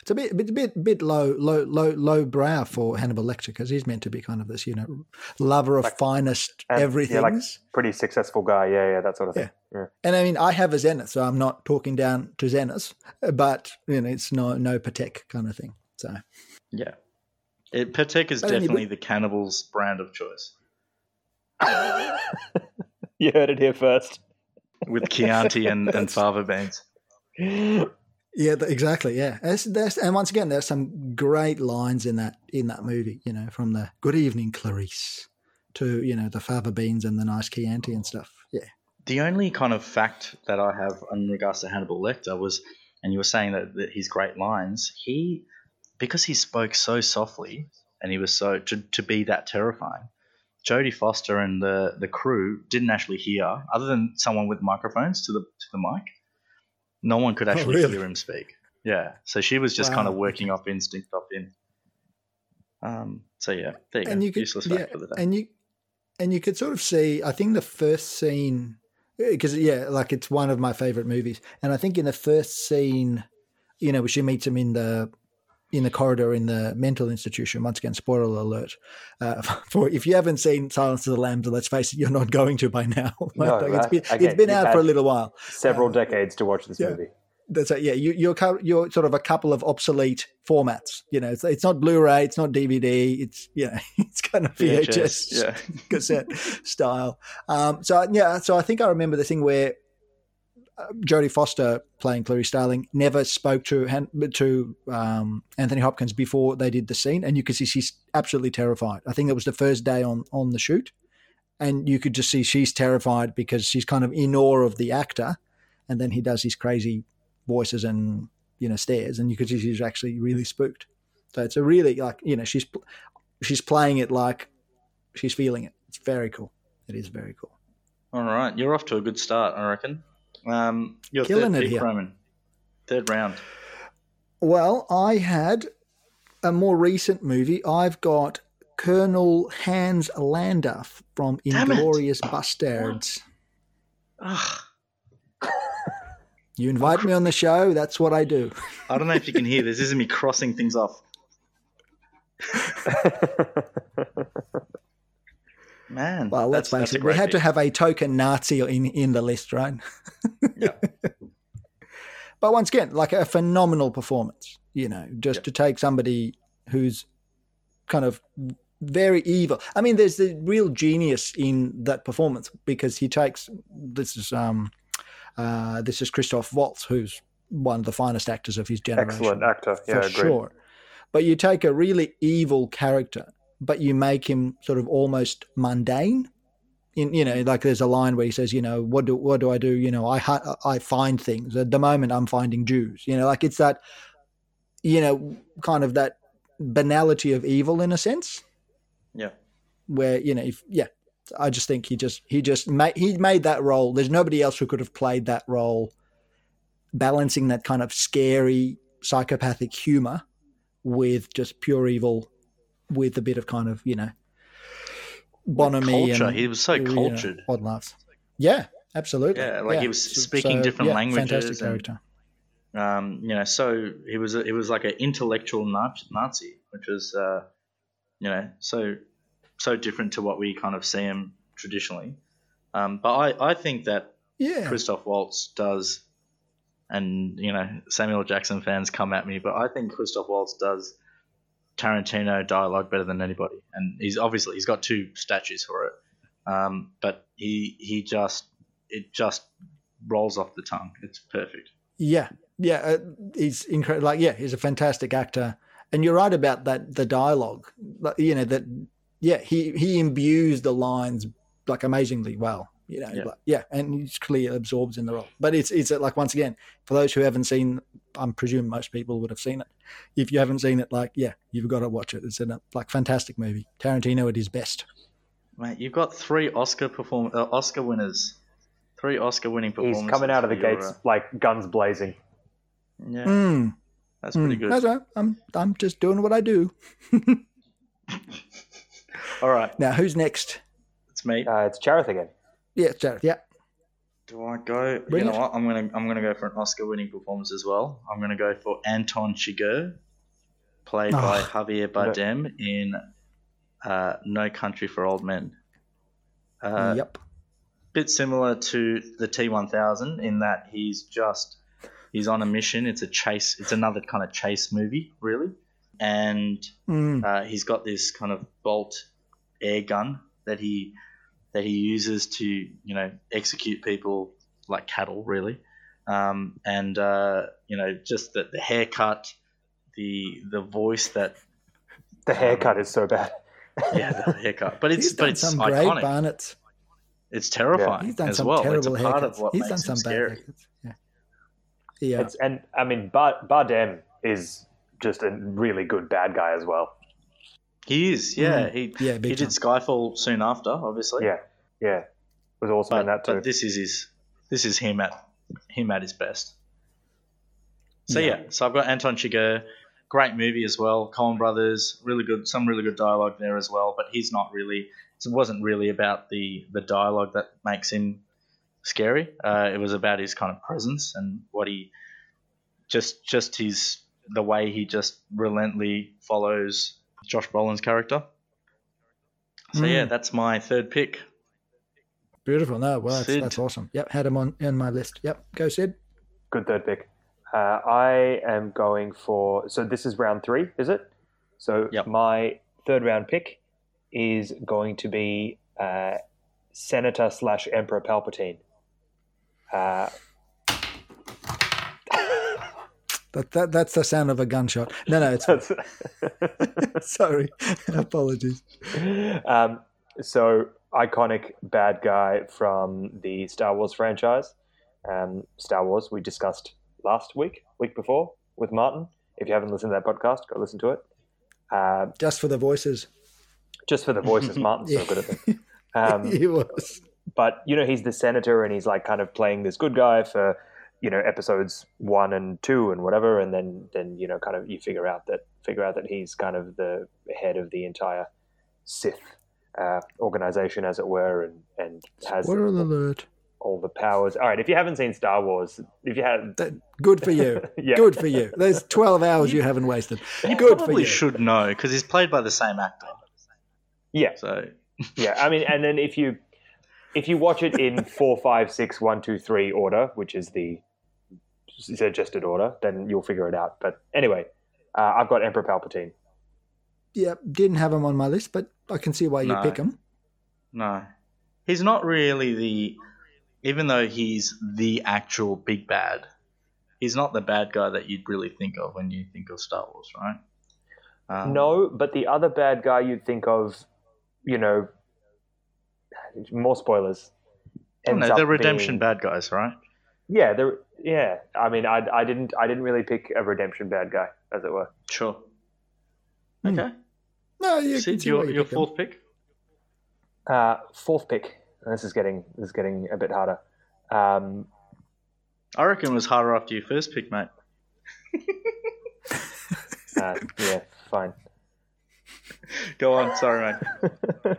It's a bit, bit, bit, bit low, low, low, low brow for Hannibal Lecter because he's meant to be kind of this, you know, lover of Like- finest and- everythings. yeah, like pretty successful guy. Yeah, yeah, that sort of thing. Yeah. and I mean, I have a Zenith, so I'm not talking down to Zenith, but you know, it's no, no Patek kind of thing. So Yeah. It, Patek is But definitely the cannibal's brand of choice. You heard it here first. with Chianti and, and fava beans. Yeah, exactly. Yeah, there's, there's, and once again, there's some great lines in that in that movie. You know, from the "Good evening, Clarice" to you know the fava beans and the nice Chianti and stuff. Yeah, The only kind of fact that I have in regards to Hannibal Lecter was, and you were saying that, that his great lines, he, because he spoke so softly and he was so, to, to be that terrifying, Jodie Foster and the, the crew didn't actually hear, other than someone with microphones to the, to the mic, no one could actually really? hear him speak. Yeah. So she was just Wow, kind of working off instinct, off in. Um, so yeah, there you and go. you could Useless fact for the day. and you and you could sort of see. I think the first scene because yeah, like it's one of my favorite movies, and I think in the first scene, you know, where she meets him in the in the corridor in the mental institution. Once again, spoiler alert. Uh, for if you haven't seen Silence of the Lambs, let's face it, you're not going to by now. No, Like, it's been, again, it's been out for a little while. Several Uh, decades to watch this yeah. movie. That's. Yeah, you, you're you're sort of a couple of obsolete formats. You know, it's, it's not Blu-ray, it's not DVD. It's you know, it's kind of VHS, yeah. cassette style. Um, so yeah, so I think I remember the thing where Jodie Foster playing Clarice Starling never spoke to to um, Anthony Hopkins before they did the scene, and you could see she's absolutely terrified. I think it was the first day on on the shoot, and you could just see she's terrified because she's kind of in awe of the actor, and then he does his crazy voices and you know stares, and you could see she's actually really spooked. So it's a really like you know she's she's playing it like she's feeling it. It's very cool. It is very cool. All right, you're off to a good start, I reckon. Um, your Killing third it pick, here. Roman. Third round. Well, I had a more recent movie. I've got Colonel Hans Landa from Inglourious Basterds. Ugh, You invite me on the show, that's what I do. I don't know if you can hear this. This is me crossing things off. Man, Well, let's face it, we had to have a token Nazi in, in the list, right? Yeah. But once again, like a phenomenal performance, you know, just Yeah. to take somebody who's kind of very evil. I mean, there's the real genius in that performance because he takes this is um uh this is Christoph Waltz, who's one of the finest actors of his generation Excellent actor. for Yeah, agreed. sure. But you take a really evil character, but you make him sort of almost mundane. In you know, like there's a line where he says, you know, what do what do I do? You know, I hu- I find things. At the moment, I'm finding Jews. You know, like it's that, you know, kind of that banality of evil in a sense, Yeah. where you know, if yeah, I just think he just he just made he made that role. There's nobody else who could have played that role, balancing that kind of scary psychopathic humor with just pure evil, with a bit of kind of you know bonhomie culture. and He was so you know, cultured. odd laughs. Yeah, absolutely. Yeah, like he was speaking different languages Fantastic and- character. Um, you know, so he was a, he was like an intellectual Nazi, which was uh, you know so so different to what we kind of see him traditionally. Um, but I, I think that Yeah, Christoph Waltz does, and you know Samuel Jackson fans come at me, but I think Christoph Waltz does Tarantino dialogue better than anybody, and he's obviously he's got two statues for it, um, but he he just it just rolls off the tongue. It's perfect. yeah, yeah. Uh, he's incredible. Like, yeah, he's a fantastic actor. And you're right about that. The dialogue, you know, that yeah, he he imbues the lines like amazingly well. You know, Yeah. like, yeah, and he's clearly absorbs in the role. But it's it's like once again for those who haven't seen, I'm presuming most people would have seen it. If you haven't seen it, like yeah, you've got to watch it. It's a like fantastic movie. Tarantino at his best. Mate, you've got three Oscar perform uh, Oscar winners, three Oscar winning performances. He's coming out of the for your, gates like guns blazing. uh, yeah, Mm, that's pretty mm. good. That's all right. I'm I'm just doing what I do. All right, Now, who's next? it's me. Uh, it's Charith again. Yeah, Jared. Yeah. Do I go? Bring you know it. what? I'm gonna I'm gonna go for an Oscar-winning performance as well. I'm gonna go for Anton Chigurh, played by Oh. Javier Bardem in uh, No Country for Old Men. Uh, yep. Bit similar to the T1000 in that he's just he's on a mission. It's a chase. It's another kind of chase movie, really, and Mm. uh, he's got this kind of bolt air gun that he that he uses to you know execute people like cattle, really. Um, and uh, you know just the, the haircut, the the voice that The haircut is so bad. yeah the haircut, but it's He's but it's some great iconic. Barnett's. It's terrifying He's done as some well. terrible it's a part haircuts. of what He's makes done some scary. bad haircuts. Yeah. Yeah. It's, and I mean, Bar- Bardem is just a really good bad guy as well. He is, yeah. Mm. He yeah, he big did. Skyfall soon after, obviously. Yeah, yeah, was awesome but, in that too. but this is his this is him at him at his best. So Yeah. yeah, so I've got Anton Chigurh, great movie as well. Coen Brothers, really good, some really good dialogue there as well. But he's not really. It wasn't really about the the dialogue that makes him scary. Uh, it was about his kind of presence and what he just just his the way he just relentlessly follows Josh Brolin's character. So Mm. yeah, that's my third pick. Beautiful. No, well, that's, that's awesome. Yep, had him on in my list. Yep, go Sid. Good third pick. Uh, I am going for. So this is round three, is it? So Yep. my third round pick is going to be uh, Senator slash Emperor Palpatine. Uh, That, that that's the sound of a gunshot. No, no, it's sorry. Apologies. um, so iconic bad guy from the Star Wars franchise. Um, Star Wars we discussed last week, week before with Martin. If you haven't listened to that podcast, go listen to it. Uh, Just for the voices. just for the voices, Martin's so good at it. Um, he was. but you know, he's the senator, and he's like kind of playing this good guy for you know episodes one and two and whatever, and then then you know, kind of you figure out that figure out that he's kind of the head of the entire Sith uh, organization, as it were, and and has Spoiler alert. all the powers. All right, if you haven't seen Star Wars, if you have, That, good for you. yeah, Good for you. There's 12 hours you haven't wasted. You Good for probably you. should know because he's played by the same actor. yeah, So yeah. I mean, and then if you if you watch it in four, five, six, one, two, three order, which is the suggested order, then you'll figure it out. But anyway, uh, I've got Emperor Palpatine. Yeah, didn't have him on my list, but I can see why you No. pick him. no, he's not really the. Even though he's the actual big bad, he's not the bad guy that you'd really think of when you think of Star Wars, right? Um, No, but the other bad guy you'd think of, you know, more spoilers. I don't up they're redemption being- bad guys, right? Yeah, they're yeah. I mean, I, I didn't I didn't really pick a redemption bad guy, as it were. Sure. Hmm. Okay. No, you see your, you your picked him. fourth pick? Uh, fourth pick. And This is getting this is getting a bit harder. Um, I reckon it was harder after your first pick, mate. uh, yeah, fine. Go on, sorry, mate.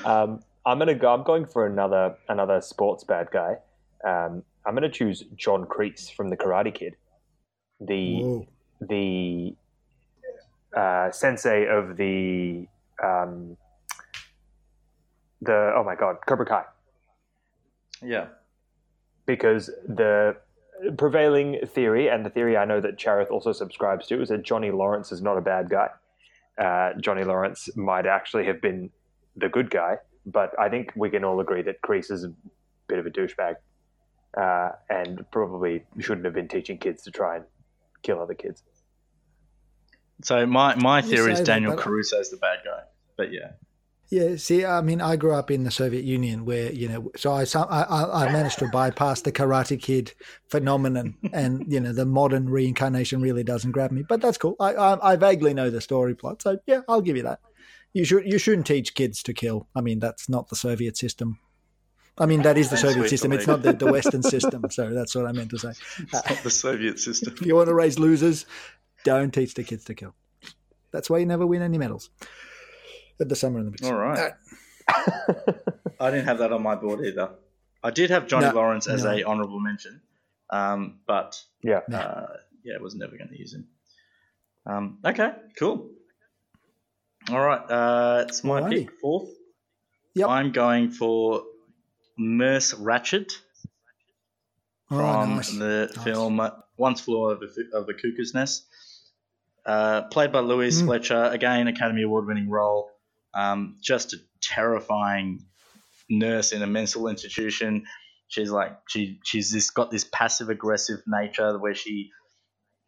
um, I'm gonna go. I'm going for another another sports bad guy. Um, I'm gonna choose John Kreese from the Karate Kid, the Whoa. the uh, sensei of the um, the oh my god Cobra Kai Yeah. because the prevailing theory and the theory I know that Charith also subscribes to is that Johnny Lawrence is not a bad guy. Uh, Johnny Lawrence might actually have been the good guy, but I think we can all agree that Kreese is a bit of a douchebag uh, and probably shouldn't have been teaching kids to try and kill other kids. So my, my theory is say that, Daniel but- Caruso is the bad guy. But yeah. Yeah, see, I mean, I grew up in the Soviet Union where, you know, so I, I, I I managed to bypass the Karate Kid phenomenon and, you know, the modern reincarnation really doesn't grab me. But that's cool. I, I, I vaguely know the story plot. So, yeah, I'll give you that. You, should, you shouldn't teach kids to kill. I mean, that's not the Soviet system. I mean, that is the Soviet sweet system. It's not the, the Western system. So that's what I meant to say. It's not the Soviet system. if you want to raise losers, don't teach the kids to kill. That's why you never win any medals at the Summer Olympics. All right. I didn't have that on my board either. I did have Johnny No, Lawrence as no. a honourable mention, um, but Yeah. Uh, yeah, I was never going to use him. Um, okay, cool. All right, uh, it's my Alrighty. pick, fourth. Yep. I'm going for Merce Ratched Oh, from nice. the Nice. film Once Flew Over of the Cuckoo's Nest. Uh, played by Louise Mm. Fletcher, again, Academy Award winning role. Um, just a terrifying nurse in a mental institution. She's like she she's this got this passive aggressive nature where she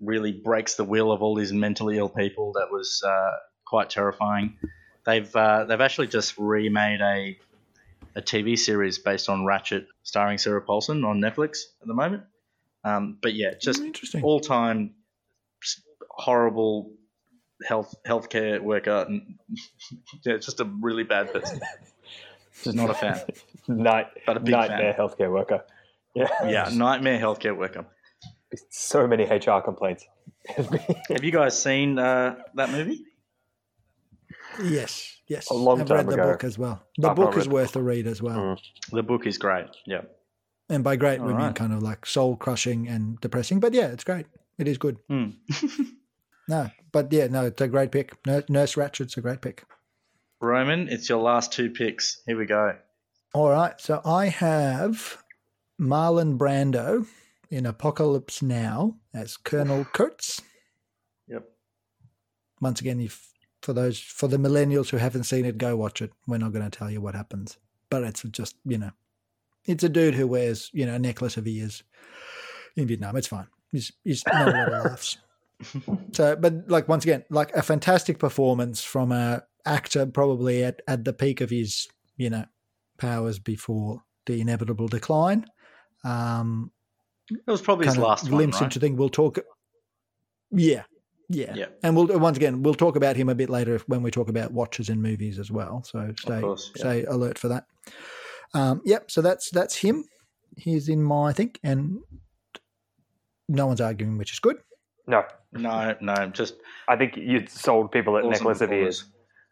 really breaks the will of all these mentally ill people. That was uh, quite terrifying. They've uh, they've actually just remade a a TV series based on Ratched, starring Sarah Paulson on Netflix at the moment. Um, but yeah, just Interesting. all time horrible health healthcare worker. yeah, just a really bad person. Just not a fan. Night, But a nightmare healthcare worker. Yeah. Yeah, nightmare healthcare worker. So many HR complaints. Have you guys seen uh, that movie? Yes, yes. A long I've time read the ago. book as well. The I've book not is read- worth a read as well. Mm. The book is great. Yeah. And by great, we All mean kind of like soul crushing and depressing. But yeah, it's great. It is good. Hmm. No, but yeah, no, it's a great pick. Nurse, Nurse Ratched's a great pick. Roman, it's your last two picks. Here we go. All right, so I have Marlon Brando in Apocalypse Now as Colonel Kurtz. Yep. Once again, if for those for the millennials who haven't seen it, go watch it. We're not going to tell you what happens, but it's just you know, it's a dude who wears you know a necklace of ears in Vietnam. It's fine. He's he's not a lot of laughs. So, but like once again, like a fantastic performance from a actor probably at, at the peak of his, you know, powers before the inevitable decline. Um, It was probably his last one, glimpse right? into thing. We'll talk. Yeah, yeah, Yeah. and we'll once again we'll talk about him a bit later when we talk about watches and movies as well. So stay course, yeah. stay alert for that. Um, yep. So that's that's him. He's in my I think, and no one's arguing, which is good. No, No, no, just I think you sold people at awesome necklace of ears.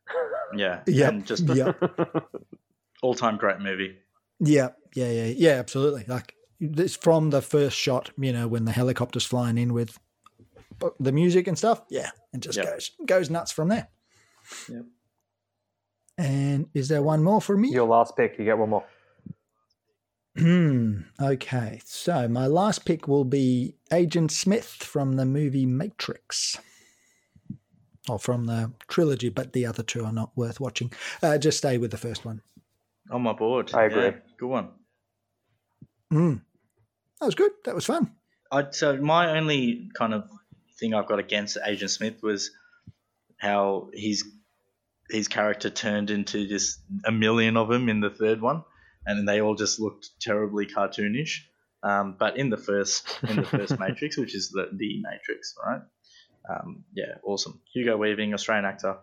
performers. Yeah. And just yep. all time great movie. Yeah, yeah, yeah, yeah, absolutely. Like this from the first shot, you know, when the helicopter's flying in with the music and stuff. Yeah, and just Yep. goes goes nuts from there. Yep. And is there one more for me? Your last pick, you get one more. Hmm. okay, so my last pick will be Agent Smith from the movie Matrix. Or from the trilogy, but the other two are not worth watching. Uh, just stay with the first one. On my board. I agree. Yeah, good one. Hmm. That was good. That was fun. I, so my only kind of thing I've got against Agent Smith was how his his character turned into just a million of them in the third one, and they all just looked terribly cartoonish. Um, but in the first in the first Matrix, which is the the Matrix, right? Um, yeah, awesome. Hugo Weaving, Australian actor.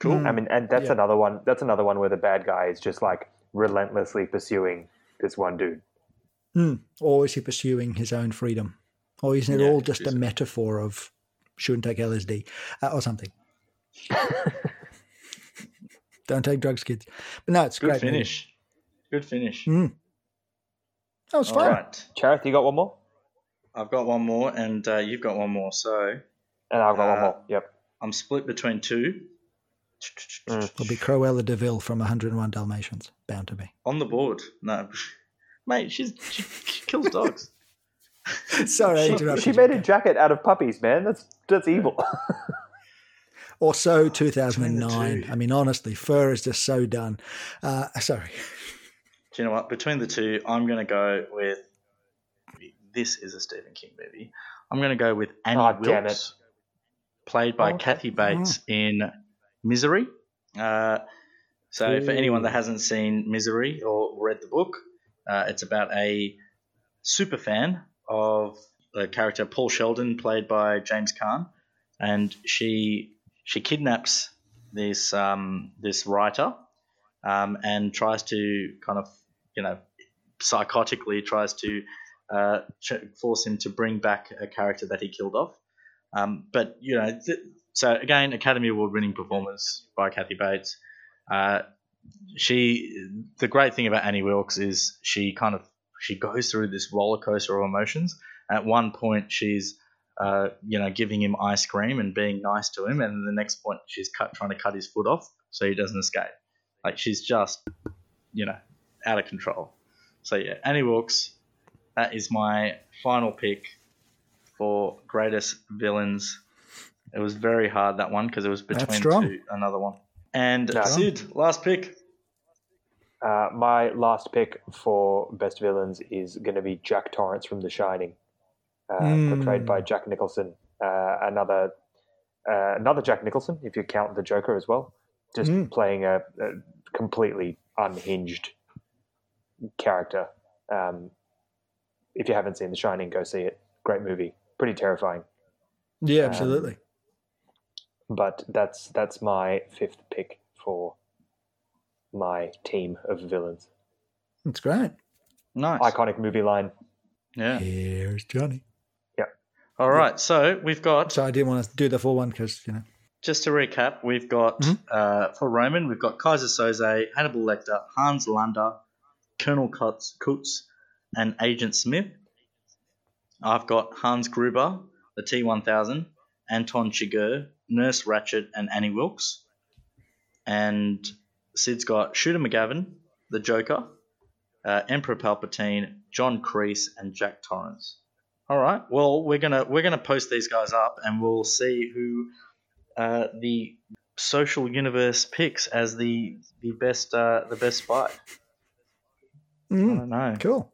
Cool. Hmm. I mean, and that's Yeah. another one. That's another one where the bad guy is just like relentlessly pursuing this one dude. Hmm. Or is he pursuing his own freedom? Or isn't it Yeah, all just a metaphor of shouldn't take LSD uh, or something? Don't take drugs, kids. But no, it's Good great. movie. finish. Good finish. Mm. That was All fun. right. Charith, you got one more, I've got one more, and uh, you've got one more. So and I've got one Uh, more. Yep. I'm split between two. Mm. It'll be Cruella de Vil from 101 Dalmatians. Bound to be. On the board. No. Mate, she's, she, she kills dogs. Sorry, She, interrupted she you. made a jacket out of puppies, man. That's that's evil. Or so 2009. I mean, honestly, fur is just so done. Uh, sorry. Do you know what? Between the two, I'm going to go with. This is a Stephen King movie. I'm going to go with Annie Aw, damn Wilkes, played by Oh. Kathy Bates in Misery. Uh, so, for anyone that hasn't seen Misery or read the book, uh, it's about a super fan of the character Paul Sheldon, played by James Caan, and she she kidnaps this um, this writer um, and tries to kind of you know psychotically tries to uh, force him to bring back a character that he killed off. Um, but you know, th- so again, Academy Award winning performance by Kathy Bates. Uh, she, the great thing about Annie Wilkes is she kind of she goes through this roller coaster of emotions. At one point, she's uh, you know giving him ice cream and being nice to him, and the next point, she's cut trying to cut his foot off so he doesn't escape. Like she's just you know out of control. So yeah, Annie Wilkes. That is my final pick for greatest villains. It was very hard that one because it was between two, another one. And. Sid, last pick. Uh, my last pick for best villains is going to be Jack Torrance from The Shining, uh, Mm. portrayed by Jack Nicholson. Uh, another uh, another Jack Nicholson, if you count the Joker as well, just Mm. playing a, a completely unhinged character. Um, if you haven't seen The Shining, go see it. Great movie, pretty terrifying. Yeah, Um, absolutely. But that's that's my fifth pick for my team of villains. That's great. Nice. Iconic movie line. Yeah. Here's Johnny. Yeah. All right. So we've got So I didn't want to do the full one because you know. just to recap, we've got Mhm. uh, for Roman, we've got Keyser Söze, Hannibal Lecter, Hans Landa, Colonel Kurtz, Kurtz, and Agent Smith. I've got Hans Gruber, the T1000, Anton Chigurh, Nurse Ratched, and Annie Wilkes. And Sid's got Shooter McGavin, the Joker, uh, Emperor Palpatine, John Kreese, and Jack Torrance. All right. Well, we're gonna we're gonna post these guys up, and we'll see who uh, the social universe picks as the the best uh, the best spy. I Mm, don't know. cool.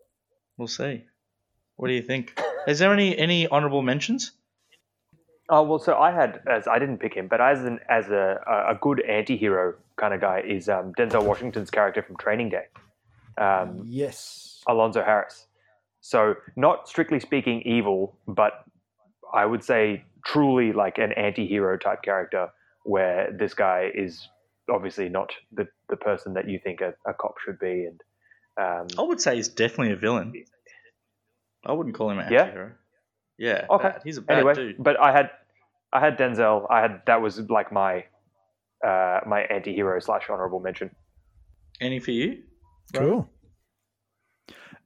We'll see. What do you think? Is there any any honorable mentions? Oh well, so I had as I didn't pick him, but as an as a a good anti-hero kind of guy is um, Denzel Washington's character from Training Day, um, Yes. Alonzo Harris. So not strictly speaking evil, but I would say truly like an anti-hero type character, where this guy is obviously not the the person that you think a, a cop should be, and um, I would say he's definitely a villain. I wouldn't call him an Yeah? anti-hero. Yeah. Okay. bad. He's a bad anyway, dude. but I had I had Denzel. I had that was like my uh, my anti-hero slash honorable mention. Any for you? Cool.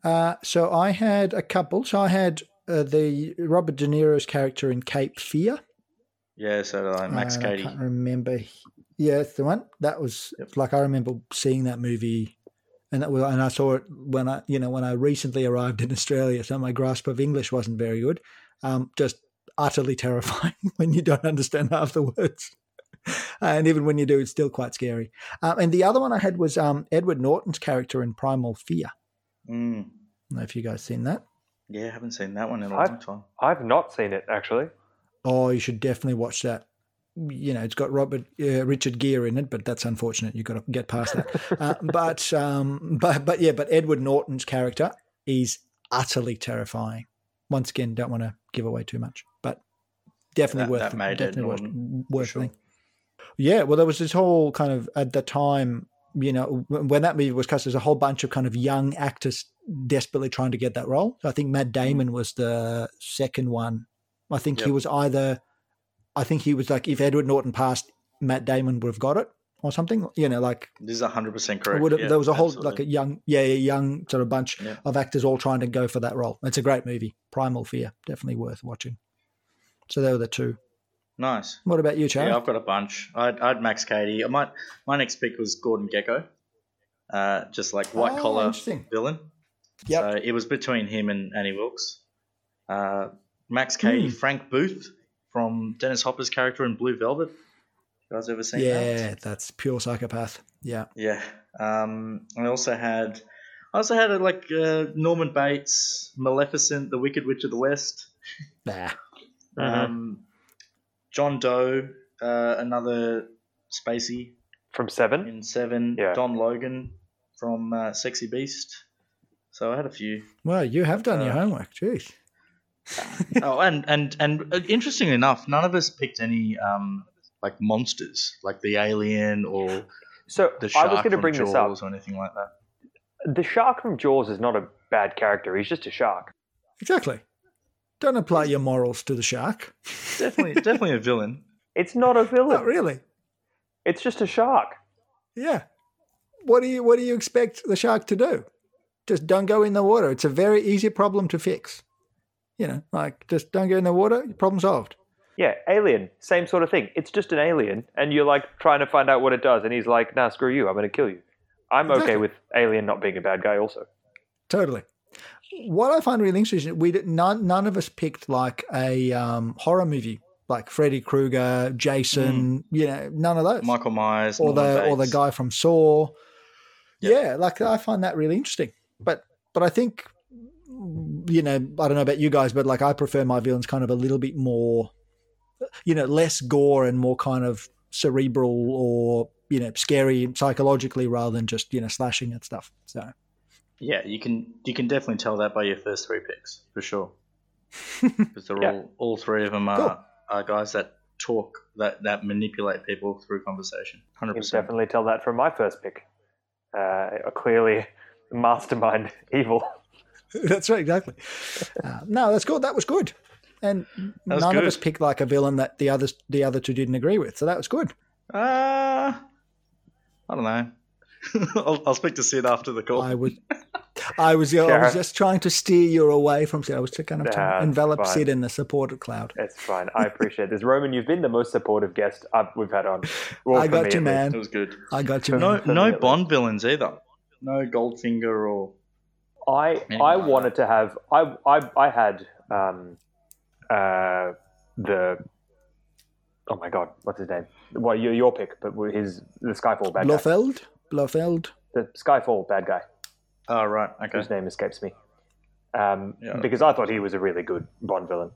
Uh, so I had a couple. So I had uh, the Robert De Niro's character in Cape Fear. Yeah. So did I. Max Uh, Cady. I can't remember. Yeah, that's the one. That was Yep. like I remember seeing that movie, and that was, and I saw it when I you know when I recently arrived in Australia. So my grasp of English wasn't very good. Um, just utterly terrifying when you don't understand half the words. And even when you do, it's still quite scary. Um, and the other one I had was um, Edward Norton's character in Primal Fear. Mm. I don't know if you guys seen that. Yeah, I haven't seen that one in a I've- long time. I've not seen it actually. Oh, you should definitely watch that. You know, it's got Robert uh, Richard Gere in it, but that's unfortunate. You've got to get past that. uh, but um, but but yeah, but Edward Norton's character is utterly terrifying. Once again, don't want to give away too much, but definitely That- worth that made definitely worth, Norton, for worth sure. thing. Yeah, well, there was this whole kind of at the time, you know, when when that movie was cast, there's a whole bunch of kind of young actors desperately trying to get that role. I think Matt Damon was the second one. I think he was either, I think he was like, if Edward Norton passed, Matt Damon would have got it or something. You know, like This is hundred percent correct. have, yeah, there was a whole absolutely. like a young, yeah, yeah, young sort of bunch Yeah. of actors all trying to go for that role. It's a great movie, Primal Fear, definitely worth watching. So they were the two. nice. What about you, Charlie? Yeah, I've got a bunch. I'd, I'd Max Cady. I might. My next pick was Gordon Gekko. Uh, just like white Oh, collar villain. Yep. So it was between him and Annie Wilkes. Uh, Max Cady, Hmm. Frank Booth from Dennis Hopper's character in Blue Velvet. You guys ever seen that? yeah, that's pure psychopath. Yeah. Yeah. Um, I also had, I also had uh like uh, Norman Bates, Maleficent, the Wicked Witch of the West. Nah. Mhm. Um, John Doe, uh, another Spacey From Seven. in Seven. Yeah. Don Logan from uh, Sexy Beast. So I had a few. Well, you have done your Uh, homework. Jeez. oh, and and and uh, interestingly enough, none of us picked any um like monsters, like the alien or So the I was going to from bring this up. or anything like that. The shark from Jaws is not a bad character. He's just a shark. Exactly. Don't apply your morals to the shark. Definitely, definitely a villain. It's not a villain. Not really. It's just a shark. Yeah. What do you What do you expect the shark to do? Just don't go in the water. It's a very easy problem to fix. You know, like just don't get in the water. Problem solved. Yeah, alien, same sort of thing. It's just an alien, and you're like trying to find out what it does, and he's like, "Nah, screw you. I'm going to kill you." I'm Exactly. okay with alien not being a bad guy, also. Totally. What I find really interesting, we did, none none of us picked like a um, horror movie like Freddy Krueger, Jason. You know, none of those. Michael Myers, or the or the guy from Saw. Yep. Yeah, like I find that really interesting. But but I think you know I don't know about you guys, but like I prefer my villains kind of a little bit more, you know, less gore and more kind of cerebral or you know scary psychologically rather than just you know slashing and stuff. So Yeah, you can you can definitely tell that by your first three picks for sure. Because they're Yeah. all all three of them are, Cool. are guys that talk that that manipulate people through conversation. Hundred You can percent. definitely tell that from my first pick. Uh, a clearly mastermind evil. that's right, exactly. Uh, no, that's good. That was good. And was none good. of us picked like a villain that the others the other two didn't agree with. So that was good. Uh, I don't know. I'll, I'll speak to Sid after the call. I was, I was, I was just trying to steer you away from Sid. I was just kind of trying Nah, to envelop. Sid in the supported cloud. It's fine. I appreciate this. Roman, you've been the most supportive guest I've, we've had on. Well, I got me you, man. it was good. I got you. No, man. For no Bond villains either. No Goldfinger or I Anything I wanted to have I I I had um uh the oh my god what's his name well your your pick but his the Skyfall bad guy Blofeld, Blofeld. the Skyfall bad guy oh right okay whose name escapes me um Yeah. because I thought he was a really good Bond villain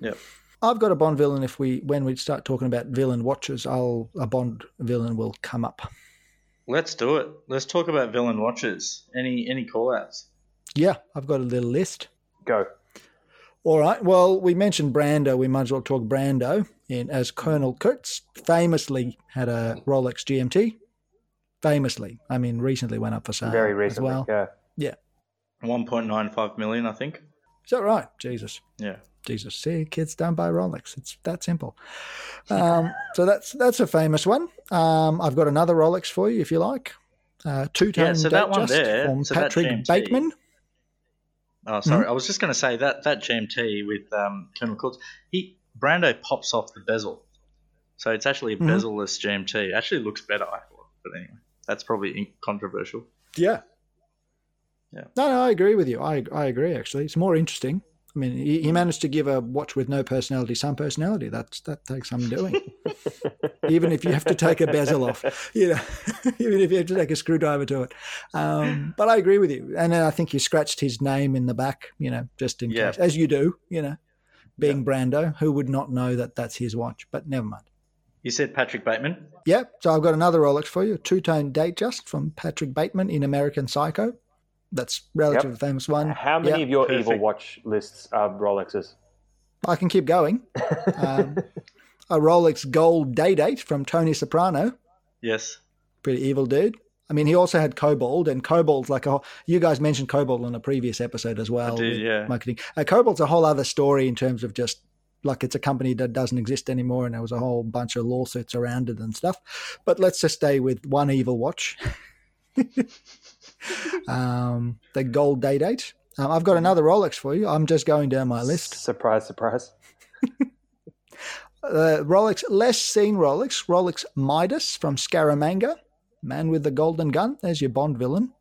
yep I've got a Bond villain. If we when we start talking about villain watches, I'll a Bond villain will come up. Let's do it let's talk about villain watches any any call outs Yeah, I've got a little list. go All right. Well, we mentioned Brando. We might as well talk Brando in as Colonel Kurtz. Famously had a Rolex GMT. Famously, I mean, recently went up for sale very as recently well. yeah 1.95 million I think Is that right? Jesus. yeah Jesus, see, kids don't Rolex. It's that simple. Um, so that's that's a famous one. Um, I've got another Rolex for you if you like. Uh, two tone Yeah, so that one there, from so Patrick. Bateman. Oh, sorry. I was just going to say that that GMT with um, Colonel Kurtz, he Brando pops off the bezel, so it's actually a Mhm. bezel-less GMT. It actually looks better, I thought. But anyway, that's probably controversial. Yeah. Yeah. No, no, I agree with you. I I agree. Actually, it's more interesting. I mean, he, he managed to give a watch with no personality some personality. That's that takes some doing. even if you have to take a bezel off, you know, even if you have to take a screwdriver to it. Um, but I agree with you, and then I think you scratched his name in the back, you know, just in Yeah. case, as you do, you know, being Brando, who would not know that that's his watch? But never mind. You said Patrick Bateman. Yeah, so I've got another Rolex for you, two tone date just from Patrick Bateman in American Psycho. That's relatively famous one. how many Yeah. of your perfect. evil watch lists are Rolexes I can keep going. Um, a Rolex Gold Day Date from Tony Soprano. Yes. Pretty evil dude. I mean, he also had Cobalt, and Cobalt's like a. whole- You guys mentioned Cobalt on a previous episode as well. did, yeah. Marketing. Uh, Cobalt's a whole other story in terms of just like it's a company that doesn't exist anymore, and there was a whole bunch of lawsuits around it and stuff. But let's just stay with one evil watch. um, the Gold Day Date. Um, I've got another Rolex for you. I'm just going down my list. surprise surprise uh, Rolex, less seen Rolex, Rolex Midas from Scaramanga, man with the golden gun. There's your Bond villain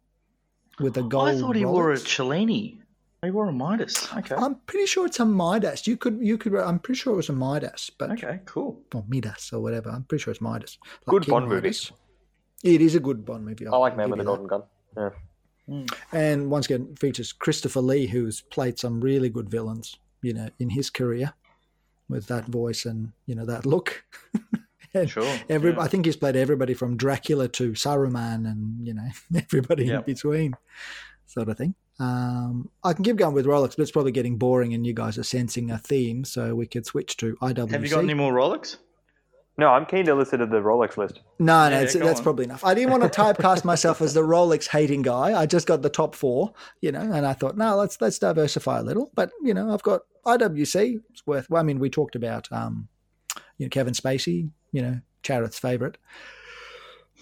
with the gold. I thought he wore a Cellini. He wore a Midas. Okay. I'm pretty sure it's a Midas. You could, you could. I'm pretty sure it was a Midas, but Okay. Cool. or Midas or whatever. I'm pretty sure it's Midas. Like Good King Bond movie. It is a good Bond movie. I like I'll Man with the. Golden Gun yeah And once again, features Christopher Lee, who's played some really good villains, you know, in his career, with that voice and you know that look. Sure. Every, yeah. I think he's played everybody from Dracula to Saruman, and you know everybody Yep. in between, sort of thing. Um, I can keep going with Rolex, but it's probably getting boring, and you guys are sensing a theme, so we could switch to IWC. Have you got any more Rolex? No I'm keen to listen to the Rolex list No, no, Yeah, that's on. probably enough. I didn't want to typecast myself as the Rolex hating guy. I just got the top four, you know, and I thought, no, let's let's diversify a little. But you know, I've got IWC. It's worth. Well, I mean, we talked about, um, you know, Kevin Spacey, you know, Charith's favorite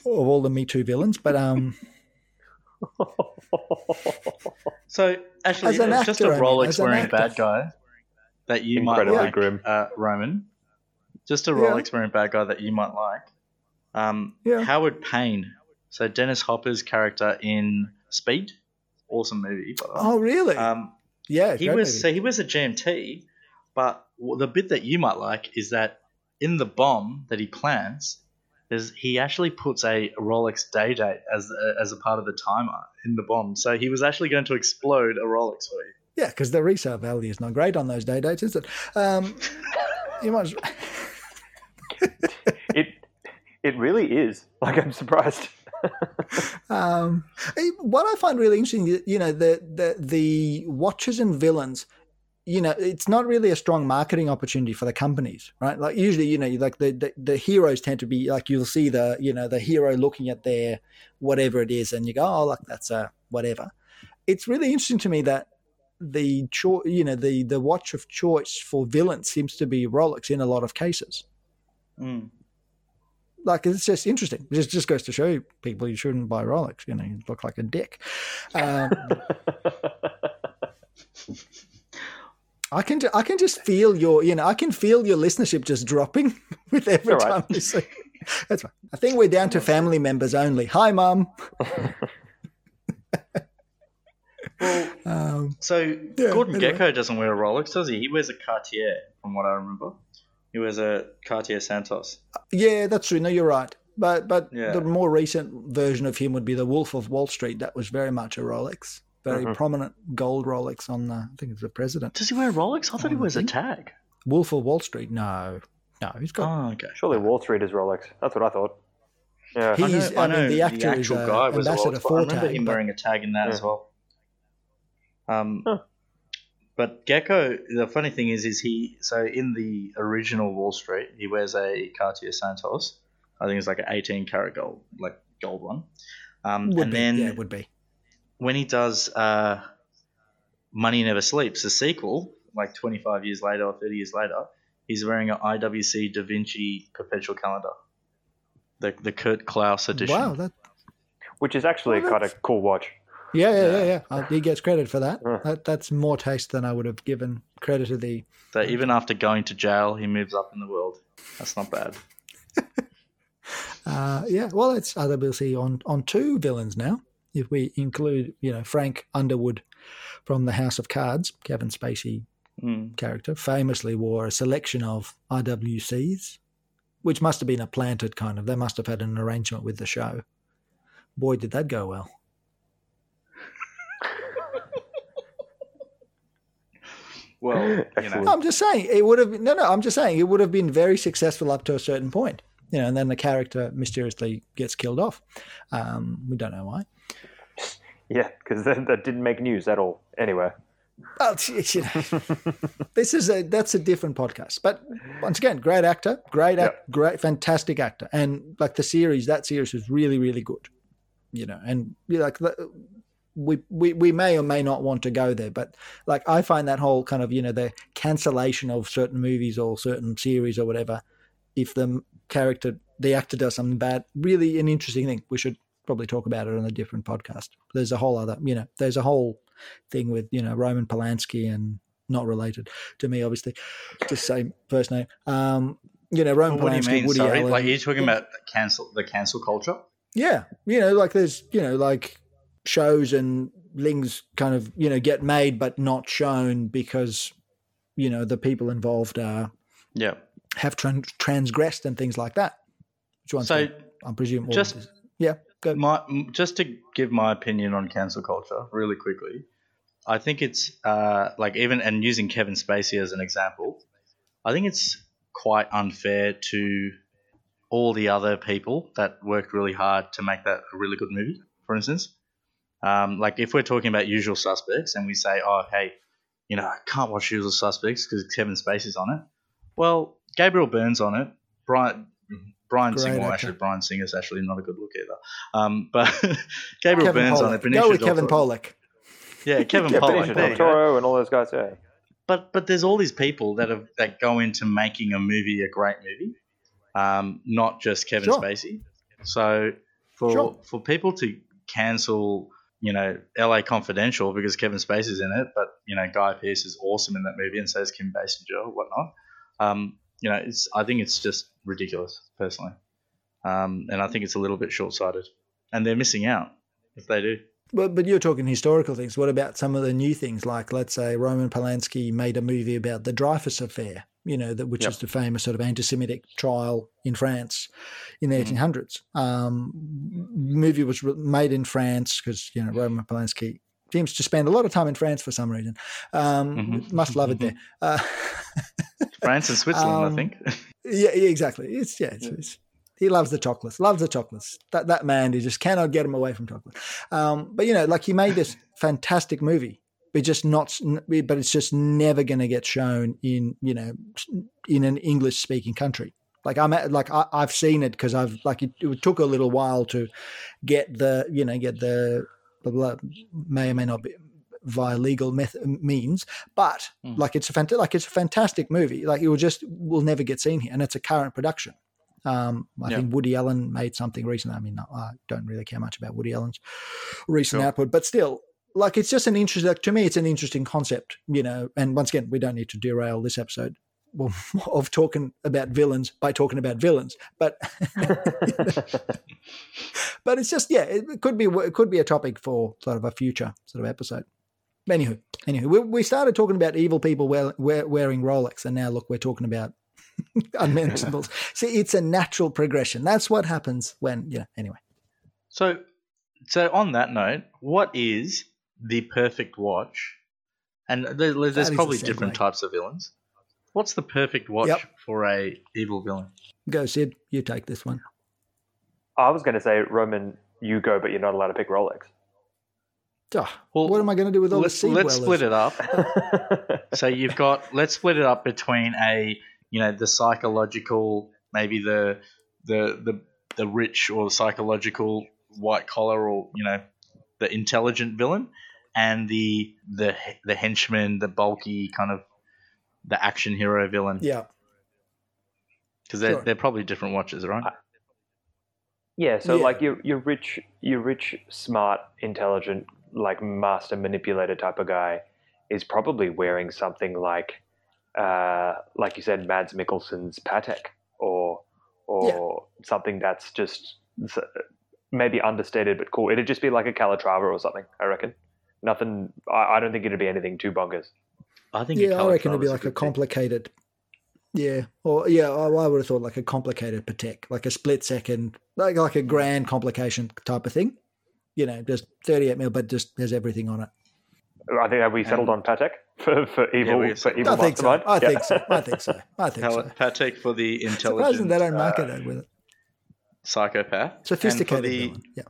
of all the Me Too villains, but um, So actually, As an it's just a actor, I mean, Rolex-wearing actor. bad guy that you might Incredibly like, grim. uh, Roman. Just a Yeah. Rolex wearing bad guy that you might like. Um, Yeah. Howard Payne. So Dennis Hopper's character in Speed, awesome movie. By the way. oh really? Um, yeah, he was movie. so he was a GMT, but the bit that you might like is that in the bomb that he plants, there's, he actually puts a Rolex day date as a, as a part of the timer in the bomb. So he was actually going to explode a Rolex for you. Yeah, because the resale value is not great on those day dates, is it? Um, you might. as- It it really is. Like I'm surprised. Um, eh, what I find really interesting, you- know, the, the the watchers and villains. You know, it's not really a strong marketing opportunity for the companies, right? Like usually, you know, like the, the the heroes tend to be like you'll see the you know the hero looking at their whatever it is, and you go, oh, look, that's a whatever. It's really interesting to me that the cho- you know the the watch of choice for villains seems to be Rolex in a lot of cases. Mm. like it's just interesting. It just, just goes to show people you shouldn't buy Rolex. You know, you look like a dick. Um, I can ju- I can just feel your you know I can feel your listenership just dropping with every right. time you say. That's right. I think we're down to family members only. Hi, mum. Well, Um, so Yeah, Gordon anyway. Gekko doesn't wear a Rolex, does he? He wears a Cartier, from what I remember. He was a Cartier Santos. yeah, that's true. No, you're right. But but Yeah. the more recent version of him would be the Wolf of Wall Street. That was very much a Rolex, very Mhm. prominent gold Rolex on the, I think it's the president. Does he wear a Rolex? I thought he Oh, I wears a tag. Wolf of Wall Street? No, no, he's got. Oh, okay. Surely Wall Street is Rolex. That's what I thought. Yeah. He- I know, He's- I I mean, know the actor is, actual uh, guy was a Ambassador Rolex, but I remember Fortag, him but- wearing a tag in that as well. Um, Huh. But Gekko, the funny thing is, is he so in the original Wall Street, he wears a Cartier Santos. I think it's like an 18 karat gold, like gold one. Um, would and be, then yeah, it would be. when he does uh, Money Never Sleeps, the sequel, like 25 years later or 30 years later, he's wearing an IWC Da Vinci perpetual calendar, the the Kurt Klaus edition. Wow, that Which is actually Well, quite a cool watch. Yeah, yeah, yeah, Yeah. yeah. Uh, he gets credit for that. Yeah. that. That's more taste than I would have given credit to the. That even after going to jail, he moves up in the world. That's not bad. Uh, yeah, well, it's IWC on on two villains now. If we include, you know, Frank Underwood from the House of Cards, Kevin Spacey Mm. character, famously wore a selection of IWCs, which must have been a planted kind of. They must have had an arrangement with the show. Boy, did that go well. Well, you know, I'm just saying it would have been, no, no. I'm just saying it would have been very successful up to a certain point, you know, and then the character mysteriously gets killed off. Um, we don't know why. Yeah, because that, that didn't make news at all. anywhere. Well, you know, this is a that's a different podcast. But once again, great actor, great, act, great, fantastic actor, and like the series, that series was really, really good. You know, and you know, like the, we, we we may or may not want to go there, but like I find that whole kind of you know the cancellation of certain movies or certain series or whatever, if the character the actor does something bad, really an interesting thing. We should probably talk about it on a different podcast. There's a whole other you know there's a whole thing with you know Roman Polanski and not related to me, obviously, just same first name. Um, you know Roman what do you Polanski, mean? Woody Sorry, Allen. like you're talking about cancel the cancel culture. Yeah, you know, like there's you know like shows and things kind of you know get made but not shown because you know the people involved are Yeah. have tran- transgressed and things like that. Which So? I presume all just- this- yeah, go. my just to give my opinion on cancel culture really quickly, I think it's uh, like even and using Kevin Spacey as an example, I think it's quite unfair to all the other people that worked really hard to make that a really good movie. For instance, um, like if we're talking about Usual Suspects and we say, oh hey, you know I can't watch Usual Suspects because Kevin Spacey's on it. Well, Gabriel Byrne's on it, Brian. Brian Great Singer, well, actor. actually, Bryan Singer's actually not a good look either. Um, but Gabriel Kevin Byrne's on it. Benicio Go with del Kevin Toro. Pollak. Yeah, Kevin yeah, Pollak. Benicio del. Toro and all those guys. Yeah. But but there's all these people that have that go into making a movie a great movie, um, not just Kevin Sure. Spacey. So for Sure. for people to cancel, you know, L.A. Confidential because Kevin Spacey's in it, but you know Guy Pearce is awesome in that movie, and so is Kim Basinger, or whatnot. Um, you know, it's I think it's just ridiculous personally, um, and I think it's a little bit short sighted, and they're missing out if they do. But but you're talking historical things. What about some of the new things? Like let's say Roman Polanski made a movie about the Dreyfus affair. You know, that which Yep. is the famous sort of anti-Semitic trial in France in the Mhm. 1800s. Um, movie was made in France because you know Roman Polanski seems to spend a lot of time in France for some reason. Um, Mhm. Must love it there. Uh, France and Switzerland, Um, I think. yeah, yeah, exactly. It's yeah, it's, it's, he loves the chocolates. Loves the chocolates. That that man, he just cannot get him away from chocolate. Um, but you know, like he made this fantastic movie, but just not. But it's just never going to get shown in you know in an English speaking country. Like I'm at, like I, I've seen it because I've like it, it took a little while to get the you know get the blah, blah, may or may not be via legal method, means, but Mm. like it's a fant- like it's a fantastic movie. Like it will just will never get seen here, and it's a current production. Um, I Yeah. think Woody Allen made something recently. I mean, I don't really care much about Woody Allen's recent Sure. output, but still, like it's just an interesting. Like, to me, it's an interesting concept, you know. And once again, we don't need to derail this episode well, of talking about villains by talking about villains, but but it's just yeah, it could be it could be a topic for sort of a future sort of episode. Anywho, anywho, we, we started talking about evil people wear, wear, wearing Rolex, and now look, we're talking about unmentionables. See, it's a natural progression. That's what happens when yeah. Anyway, So, so on that note, what is the perfect watch? And there- there's, That is a probably different segue. types of villains. What's the perfect watch Yep. for a evil villain? go Sid, you take this one. I was going to say, Roman, you go, but you're not allowed to pick Rolex. Oh, Well, what am I going to do with all let's, the sea let's split it up. so you've got let's split it up between a you know the psychological maybe the the the the rich or psychological white collar or you know the intelligent villain and the the the henchman the bulky kind of the action hero villain Yeah, because they're, Sure. they're probably different watches right Yeah, so Yeah. like your your rich, your rich, smart, intelligent, like master manipulator type of guy is probably wearing something like, uh, like you said, Mads Mikkelsen's Patek, or or something that's just maybe understated but cool. It'd just be like a Calatrava or something. I reckon. Nothing. I, I don't think it'd be anything too bonkers. I think yeah, I reckon it'd be like a good pick. complicated. Yeah, or yeah, I, I would have thought like a complicated Patek, like a split second, like like a grand complication type of thing. You know, just thirty-eight mil, but just has everything on it. I think have we settled on Patek for, for evil we for evil I think so. I Yeah. think so. I think so. I think Pal- so. Patek for the Surprising intelligent they don't market uh, it with it. psychopath Sophisticated and for the, villain. Yeah.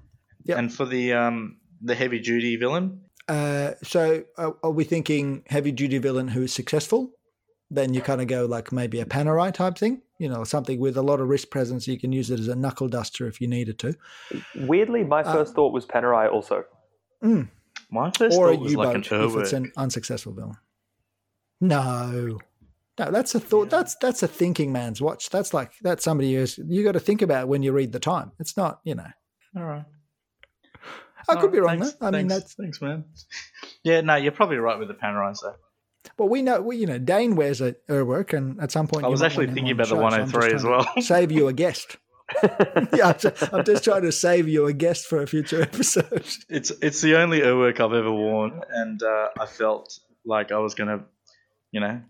Yep. and for the um the heavy duty villain Uh, so uh, are we thinking heavy duty villain who is successful? Then you kind of go like maybe a Panerai type thing, you know, something with a lot of wrist presence. You can use it as a knuckle duster if you needed to. Weirdly, my Uh, first thought was Panerai also. Mm. My first or a thought was U-boat like an if it's an unsuccessful villain. No, no, that's a thought. That's that's a thinking man's watch. That's like that's somebody who's you got to think about when you read the time. It's not, you know. All right. I could be wrong. thanks, though. I mean, thanks, that's thanks, man. Yeah, no, you're probably right with the Panerais though. well, we know. We, you know, Dane wears a Urwerk, and at some point I was actually thinking about the so I'm 103 just as well. Save you a guest. yeah, I'm just, I'm just trying to save you a guest for a future episode. It's it's the only Urwerk I've ever worn, and uh, I felt like I was gonna, you know,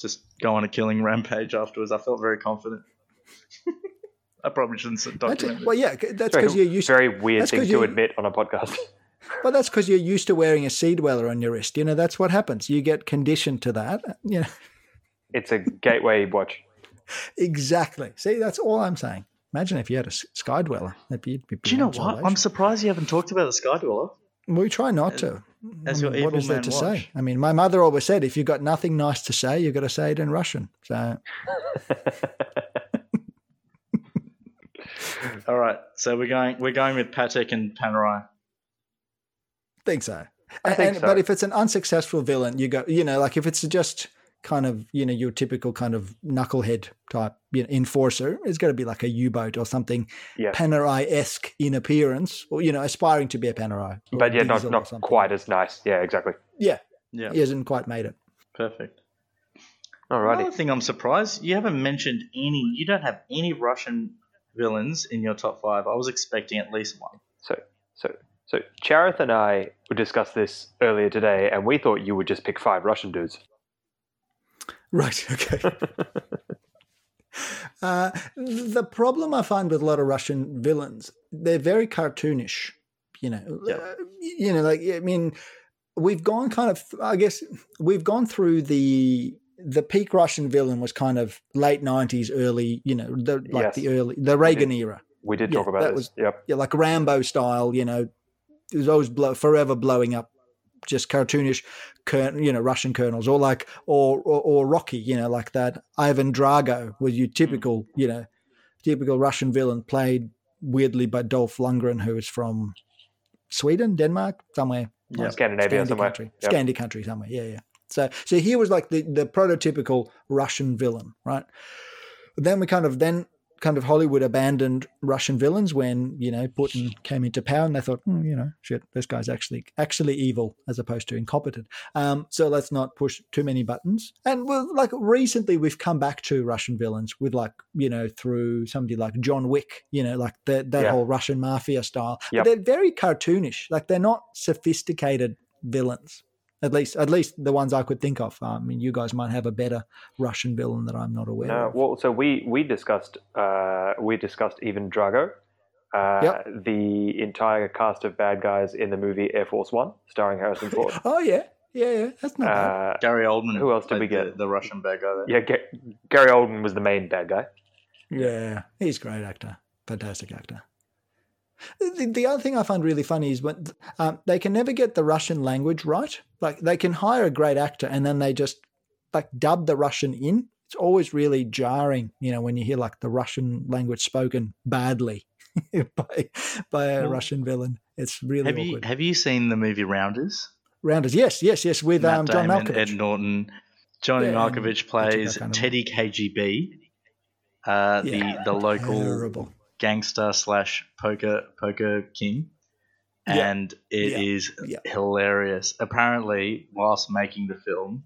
just go on a killing rampage afterwards. I felt very confident. I probably shouldn't s- Actually, document it. well, yeah, that's because you're used. very weird that's thing 'cause to admit on a podcast. Well, that's because you're used to wearing a sea dweller on your wrist. You know, that's what happens. You get conditioned to that. You know, it's a gateway watch. exactly. See, that's all I'm saying. Imagine if you had a sky dweller. That'd be, be Do you know what? I'm surprised you haven't talked about the Sky Dweller. We try not to. as I your mean, what evil is there man to watch. say? I mean, my mother always said, if you've got nothing nice to say, you've got to say it in Russian. So, All right, so we're going we're going with Patek and Panerai. think so. I And- think and- so. But if it's an unsuccessful villain, you go, you know, like if it's just kind of, you know, your typical kind of knucklehead type you know, enforcer, it's got to be like a U boat or something Yeah. Panerai esque in appearance, or, you know, aspiring to be a Panerai. but yeah, not not quite as nice. Yeah, exactly. Yeah, Yeah, he hasn't quite made it. perfect. Alrighty. Another thing I'm surprised you haven't mentioned any. You don't have any Russian villains in your top five. I was expecting at least one. So so so Charith and I were discussed this earlier today, and we thought you would just pick five Russian dudes. Right. Okay. uh, the problem I find with a lot of Russian villains, they're very cartoonish. You know, Yeah. uh, you know, like I mean, we've gone kind of. I guess we've gone through the the peak Russian villain was kind of late nineties, early. You know, the like Yes. the early the Reagan era. We did Yeah, talk about that this. was- Yep. yeah, like Rambo style, you know, it was always blow, forever blowing up, just cartoonish, you know, Russian colonels, or like, or, or or Rocky, you know, like that Ivan Drago was your hmm. typical, you know, typical Russian villain, played weirdly by Dolph Lundgren, who is from Sweden, Denmark, somewhere, Yeah. Scandinavia Scandi somewhere. country, Yep. Scandi country somewhere. Yeah, yeah. So, so he was like the the prototypical Russian villain, right? But then we kind of then kind of Hollywood abandoned Russian villains when you know Putin came into power, and they thought, hmm, you know, shit, this guy's actually actually evil as opposed to incompetent. Um, so let's not push too many buttons. And well, like recently, we've come back to Russian villains with like you know through somebody like John Wick, you know, like the, that Yeah. whole Russian mafia style. Yep. they're very cartoonish. Like they're not sophisticated villains. At least, at least the ones I could think of. I mean, you guys might have a better Russian villain that I'm not aware No, of. well, so we we discussed uh, we discussed Ivan Drago, uh, Yep. the entire cast of bad guys in the movie Air Force One, starring Harrison Ford. Oh yeah, yeah, yeah. That's not bad. uh, Gary Oldman. Who else did we get? The, the Russian bad guy there. yeah, Ga- Gary Oldman was the main bad guy. Yeah, he's a great actor, fantastic actor. The, the other thing I find really funny is when um, they can never get the Russian language right. Like they can hire a great actor and then they just like dub the Russian in. It's always really jarring, you know, when you hear like the Russian language spoken badly by by a Well, Russian villain. It's really Have you have you seen the movie Rounders? Rounders, yes, yes, yes, with um, John Malkovich. Ed Norton, Johnny Yeah, Malkovich plays Teddy KGB, uh, Yeah, the the local Terrible. Gangster slash poker poker king, Yeah. and it is Yeah. hilarious. Apparently, whilst making the film,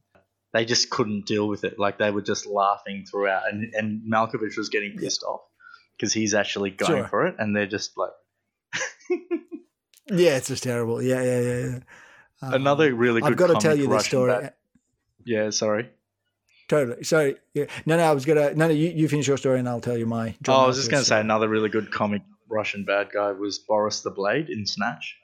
they just couldn't deal with it. Like they were just laughing throughout, and and Malkovich was getting pissed off because he's actually going Sure. for it, and they're just like Yeah, it's just terrible. Yeah, yeah, yeah. yeah. Um, another really good. I've got to tell you this story. Yeah, sorry. Totally. Sorry. Yeah. No, no, I was gonna. No, no. You, you finish your story, and I'll tell you my. Oh, I was just going to say another really good comic Russian bad guy was Boris the Blade in Snatch.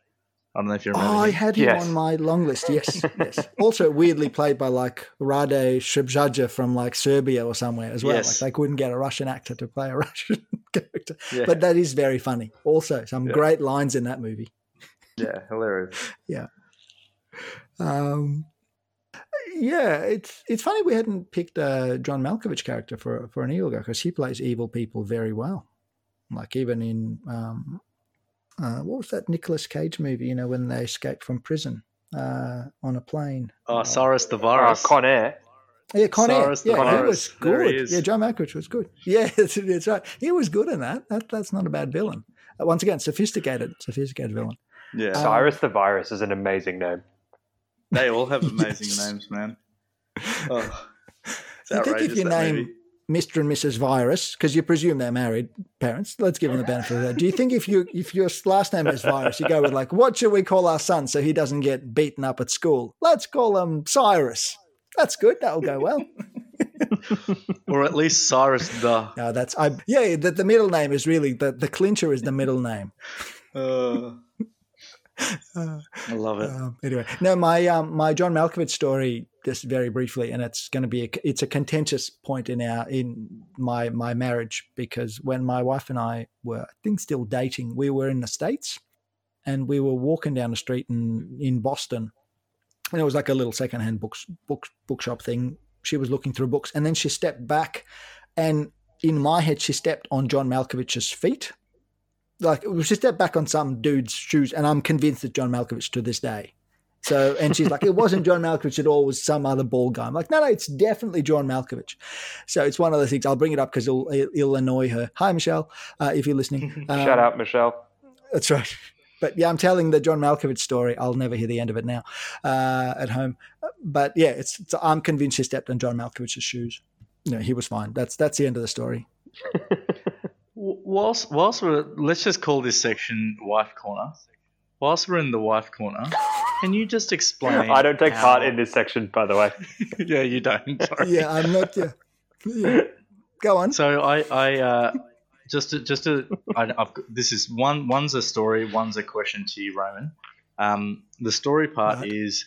I don't know if you remember. Oh, I him. had him Yes. on my long list. Yes, yes. Also, weirdly played by like Rade Serbedzija from like Serbia or somewhere as well. Yes. Like they couldn't get a Russian actor to play a Russian character, Yeah. but that is very funny. Also, some Yeah. great lines in that movie. yeah, hilarious. Yeah. Um, yeah, it's it's funny we hadn't picked a John Malkovich character for for an evil guy because he plays evil people very well. Like even in um, uh, what was that Nicolas Cage movie? You know, when they escaped from prison uh, on a plane. Oh, Cyrus the Uh, Virus. Con Air. Yeah, Con Air. Cyrus the Yeah, he Virus. was There he good. is. Yeah, John Malkovich was good. Yeah, that's, that's right. He was good in that. that that's not a bad villain. Uh, once again, sophisticated, sophisticated villain. yeah, Uh, Cyrus the Virus is an amazing name. They all have amazing names, man. Oh, You think if you name movie. Mr. and Mrs. Virus, because you presume they're married parents. Let's give them the benefit of that. Do you think if you if your last name is Virus, you go with like, what should we call our son so he doesn't get beaten up at school? Let's call him Cyrus. That's good. That'll go well. or at least Cyrus the. No, that's I. Yeah, the, the middle name is really the the clincher is the middle name. Uh, I love it. Um, anyway, no, my um, my John Malkovich story, just very briefly, and it's going to be a, it's a contentious point in our in my my marriage because when my wife and I were, I think, still dating, we were in the states, and we were walking down the street in in Boston, and it was like a little secondhand books book bookshop thing. She was looking through books, and then she stepped back, and in my head, she stepped on John Malkovich's feet like she stepped back on some dude's shoes, and I'm convinced that John Malkovich to this day. So, and she's like, it wasn't John Malkovich at all; it was some other bald guy. I'm like, no, no, it's definitely John Malkovich. So it's one of those things. I'll bring it up because it'll, it'll annoy her. Hi, Michelle, uh, if you're listening. Um, Shout out, Michelle. That's right. But yeah, I'm telling the John Malkovich story. I'll never hear the end of it now uh, at home. But yeah, it's, it's I'm convinced she stepped on John Malkovich's shoes. No, he was fine. That's that's the end of the story. W- Whilst, whilst we're, let's just call this section wife corner. Whilst we're in the wife corner, Can you just explain? I don't take how- part in this section, by the way. yeah, you don't. Sorry. Yeah, I'm not. Yeah. yeah. Go on. So I, I uh, just to, just to, I, I've, this is one. One's a story. One's a question to you, Roman. Um, the story part Right. is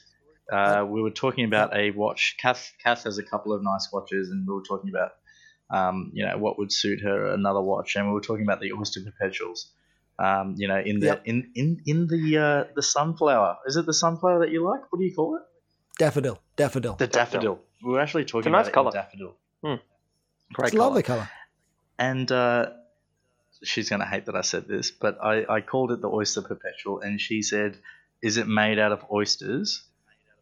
uh, we were talking about a watch. Kath, Kath has a couple of nice watches, and we were talking about, um, you know, what would suit her another watch, and we were talking about the Oyster Perpetuals. Um, you know, in the Yep. in in in the uh, the sunflower. Is it the sunflower that you like? What do you call it? Daffodil. Daffodil. The daffodil. We were actually talking It's a nice about colour. it in daffodil. Hmm. Great It's a colour. lovely color. And uh, she's going to hate that I said this, but I, I called it the Oyster Perpetual, and she said, "Is it made out of oysters?"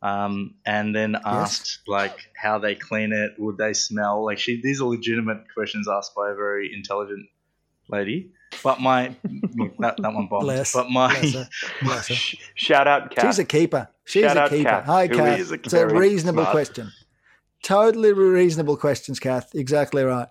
Um, and then asked like how they clean it, would they smell? Like she, these are legitimate questions asked by a very intelligent lady. But my that, that one bombed. Bless. But my Bless her. Bless her. Sh- Shout out, Kath. She's a keeper. She's Shout a out keeper. Kath, Hi, who Kath. a It's a reasonable smart- question. Totally reasonable questions, Kath. Exactly right.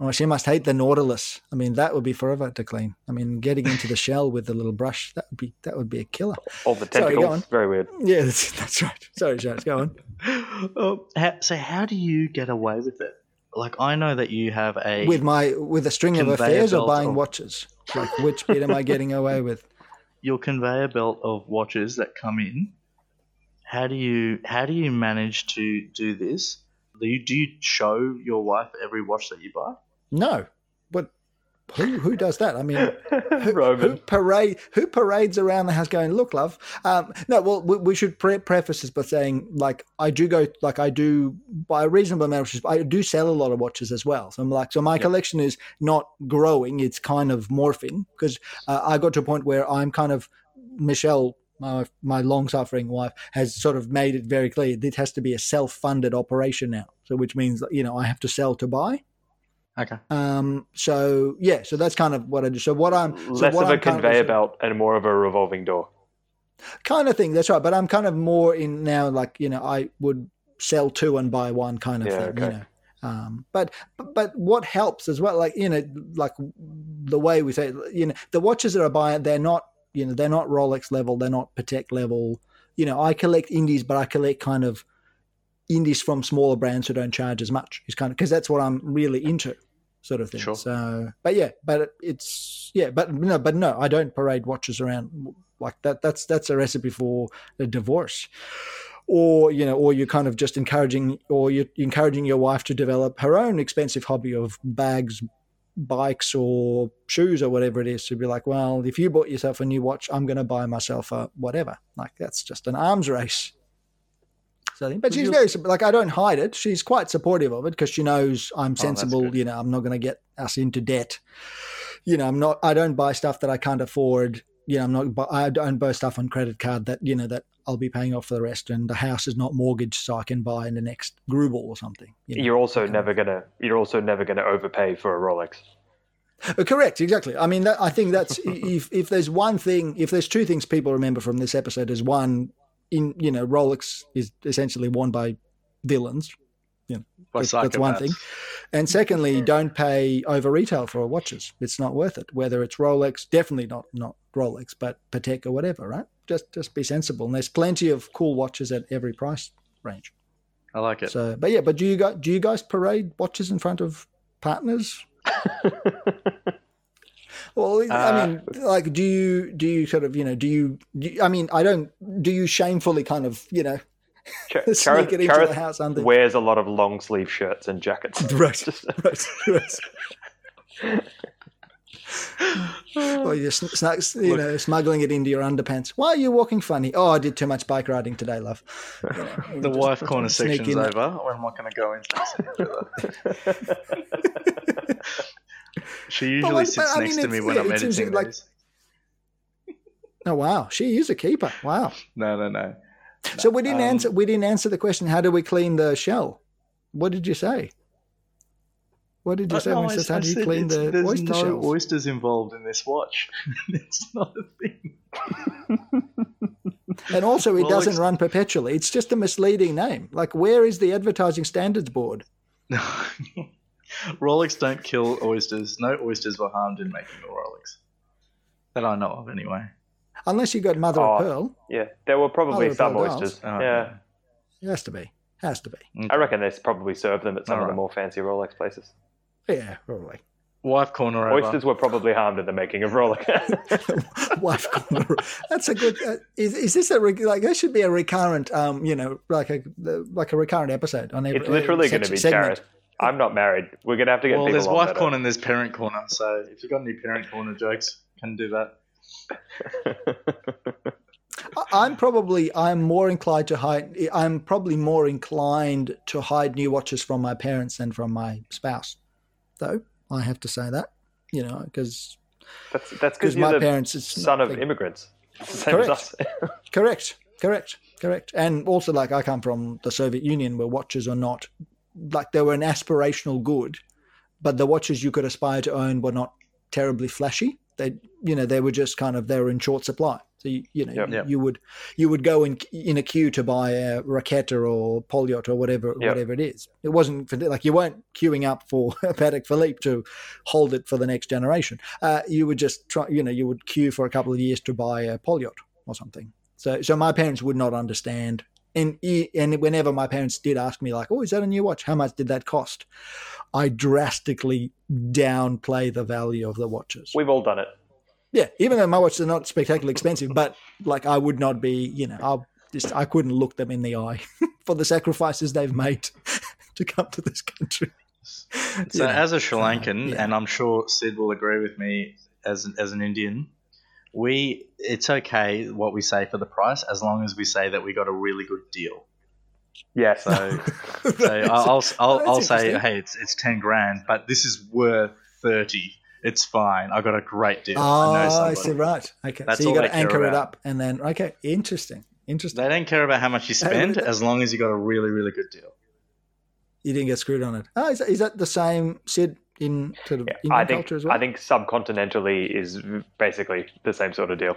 Well, she must hate the Nautilus. I mean, that would be forever to clean. I mean, getting into the shell with the little brush that would be that would be a killer. All the Sorry, go tentacles. on. Very weird. Yeah, that's, that's right. Sorry, Charles. Go on. oh, so how do you get away with it? Like I know that you have a With my with a string of affairs or buying of- watches. Like, which bit am I getting away with? your conveyor belt of watches that come in. How do you how do you manage to do this? Do you, do you show your wife every watch that you buy? No, but who who does that? I mean, who, who parade who parades around the house going look love. Um no well we, we should pre- preface this by saying like i do go like i do buy a reasonable amount of watches i do sell a lot of watches as well. So i'm like so my collection is not growing it's kind of morphing because uh, i got to a point where i'm kind of michelle my, my long-suffering wife has sort of made it very clear this has to be a self-funded operation now. So which means you know i have to sell to buy Okay. um so yeah so that's kind of what i do so what i'm so Less what of a I'm currently- conveyor belt and more of a revolving door. kind of thing. That's right. But I'm kind of more in now, like you know, I would sell two and buy one kind of Yeah, thing. You know. Um, but but but what helps as well, like you know, like the way we say, you know, the watches that I buy, they're not, you know, they're not Rolex level, they're not Patek level. You know, I collect indies, but I collect kind of indies from smaller brands who don't charge as much. Is kind of because that's what I'm really into, sort of thing. Sure. So, but yeah, but it's yeah, but no, but no, I don't parade watches around like that. That's that's a recipe for a divorce or you know or you're kind of just encouraging or you're encouraging your wife to develop her own expensive hobby of bags bikes or shoes or whatever it is to be like well if you bought yourself a new watch i'm going to buy myself a whatever like that's just an arms race so I think, but she's very like I don't hide it. She's quite supportive of it because she knows I'm Oh, sensible. good. you know, I'm not going to get us into debt. You know, I'm not. I don't buy stuff that I can't afford. You know, I'm not. I don't buy stuff on credit card that you know that I'll be paying off for the rest, and the house is not mortgaged, so I can buy in the next Greubel or something. you know. You're also Okay. never gonna. You're also never gonna overpay for a Rolex. Uh, Correct, exactly. I mean, that, I think that's if if there's one thing, if there's two things people remember from this episode is one, in you know, Rolex is essentially worn by villains. By That's- that's one thing. And secondly, don't pay over retail for watches. It's not worth it. Whether it's Rolex, definitely not not Rolex, but Patek or whatever, right? Just just be sensible. And there's plenty of cool watches at every price range. I like it. So, but yeah, but do you guys do you guys parade watches in front of partners? Well, I Uh, mean, like, do you do you sort of you know do you, do you I mean, I don't. Do you shamefully kind of you know Char- sneak Charith, it into Charith the house under? wears a lot of long sleeve shirts and jackets. Right, right, right. or you're sn- sn- you Look- know smuggling it into your underpants. Why are you walking funny? Oh, I did too much bike riding today, love. You know, the just wife corner sneak section's in over. I'm not going to go into this any further. She usually like, sits I next mean, to me when I'm editing like- these. Oh wow, she is a keeper. Wow. No, no, no. So we didn't Um, answer. We didn't answer the question. How do we clean the shell? What did you say? What did you say no, I- it says I how do you clean the there's oyster no shells? oysters involved in this watch. it's not a thing. And also, it Well, doesn't run perpetually. It's just a misleading name. Like, where is the advertising standards board? Rolex don't kill oysters. No oysters were harmed in making a Rolex. That I know of, anyway. Unless you got mother Oh. of pearl, Yeah, there were probably Oh, some oysters. Oh, yeah, it has to be. Has to be. I reckon they probably served them at some of Alright. the more fancy Rolex places. Yeah, probably. Wife corner over. Oysters were probably harmed in the making of Rolex. Wife corner. That's a good. Uh, is, is this a re- like? That should be a recurrent. Um, you know, like a like a recurrent episode on every. it's literally uh, going to be segment. Jared. I'm not married. We're going to have to get well, people there's on wife that. corner and there's parent corner. So if you've got any parent corner jokes, can do that. I- I'm probably I'm more inclined to hide. I'm probably more inclined to hide new watches from my parents than from my spouse. Though I have to say that, you know, because that's that's because because my you're the parents is son of like- immigrants. It's the as us. Correct, correct, correct. And also, like, I come from the Soviet Union where watches are not, like, they were an aspirational good, but the watches you could aspire to own were not terribly flashy. They, you know, they were just kind of, they were in short supply. So, you, you know, Yep. you, Yep. you would, you would go in, in a queue to buy a Raketa or Polyot or whatever, Yep. whatever it is. It wasn't for, like, you weren't queuing up for a Patek Philippe to hold it for the next generation. Uh, you would just try, you know, you would queue for a couple of years to buy a Polyot or something. So, so my parents would not understand. And e- and whenever my parents did ask me, like, "Oh, is that a new watch? How much did that cost?" I drastically downplay the value of the watches. We've all done it. Yeah, even though my watches are not spectacularly expensive, but like I would not be, you know, I just I couldn't look them in the eye for the sacrifices they've made to come to this country. So, Yeah. as a Sri Lankan, yeah. and I'm sure Sid will agree with me as an, as an Indian, we it's okay what we say for the price as long as we say that we got a really good deal. Yes. So, so I'll I'll, I'll, say, hey, it's it's ten grand, but this is worth thirty. It's fine. I got a great deal. Oh, I know I see. Right. Okay. That's so you got to anchor it up, and then okay, interesting, interesting. They don't care about how much you spend as long as you got a really really good deal. You didn't get screwed on it. Oh, is that, is that the same Sid in sort of Yeah, Indian I think culture as well? I think subcontinentally is basically the same sort of deal.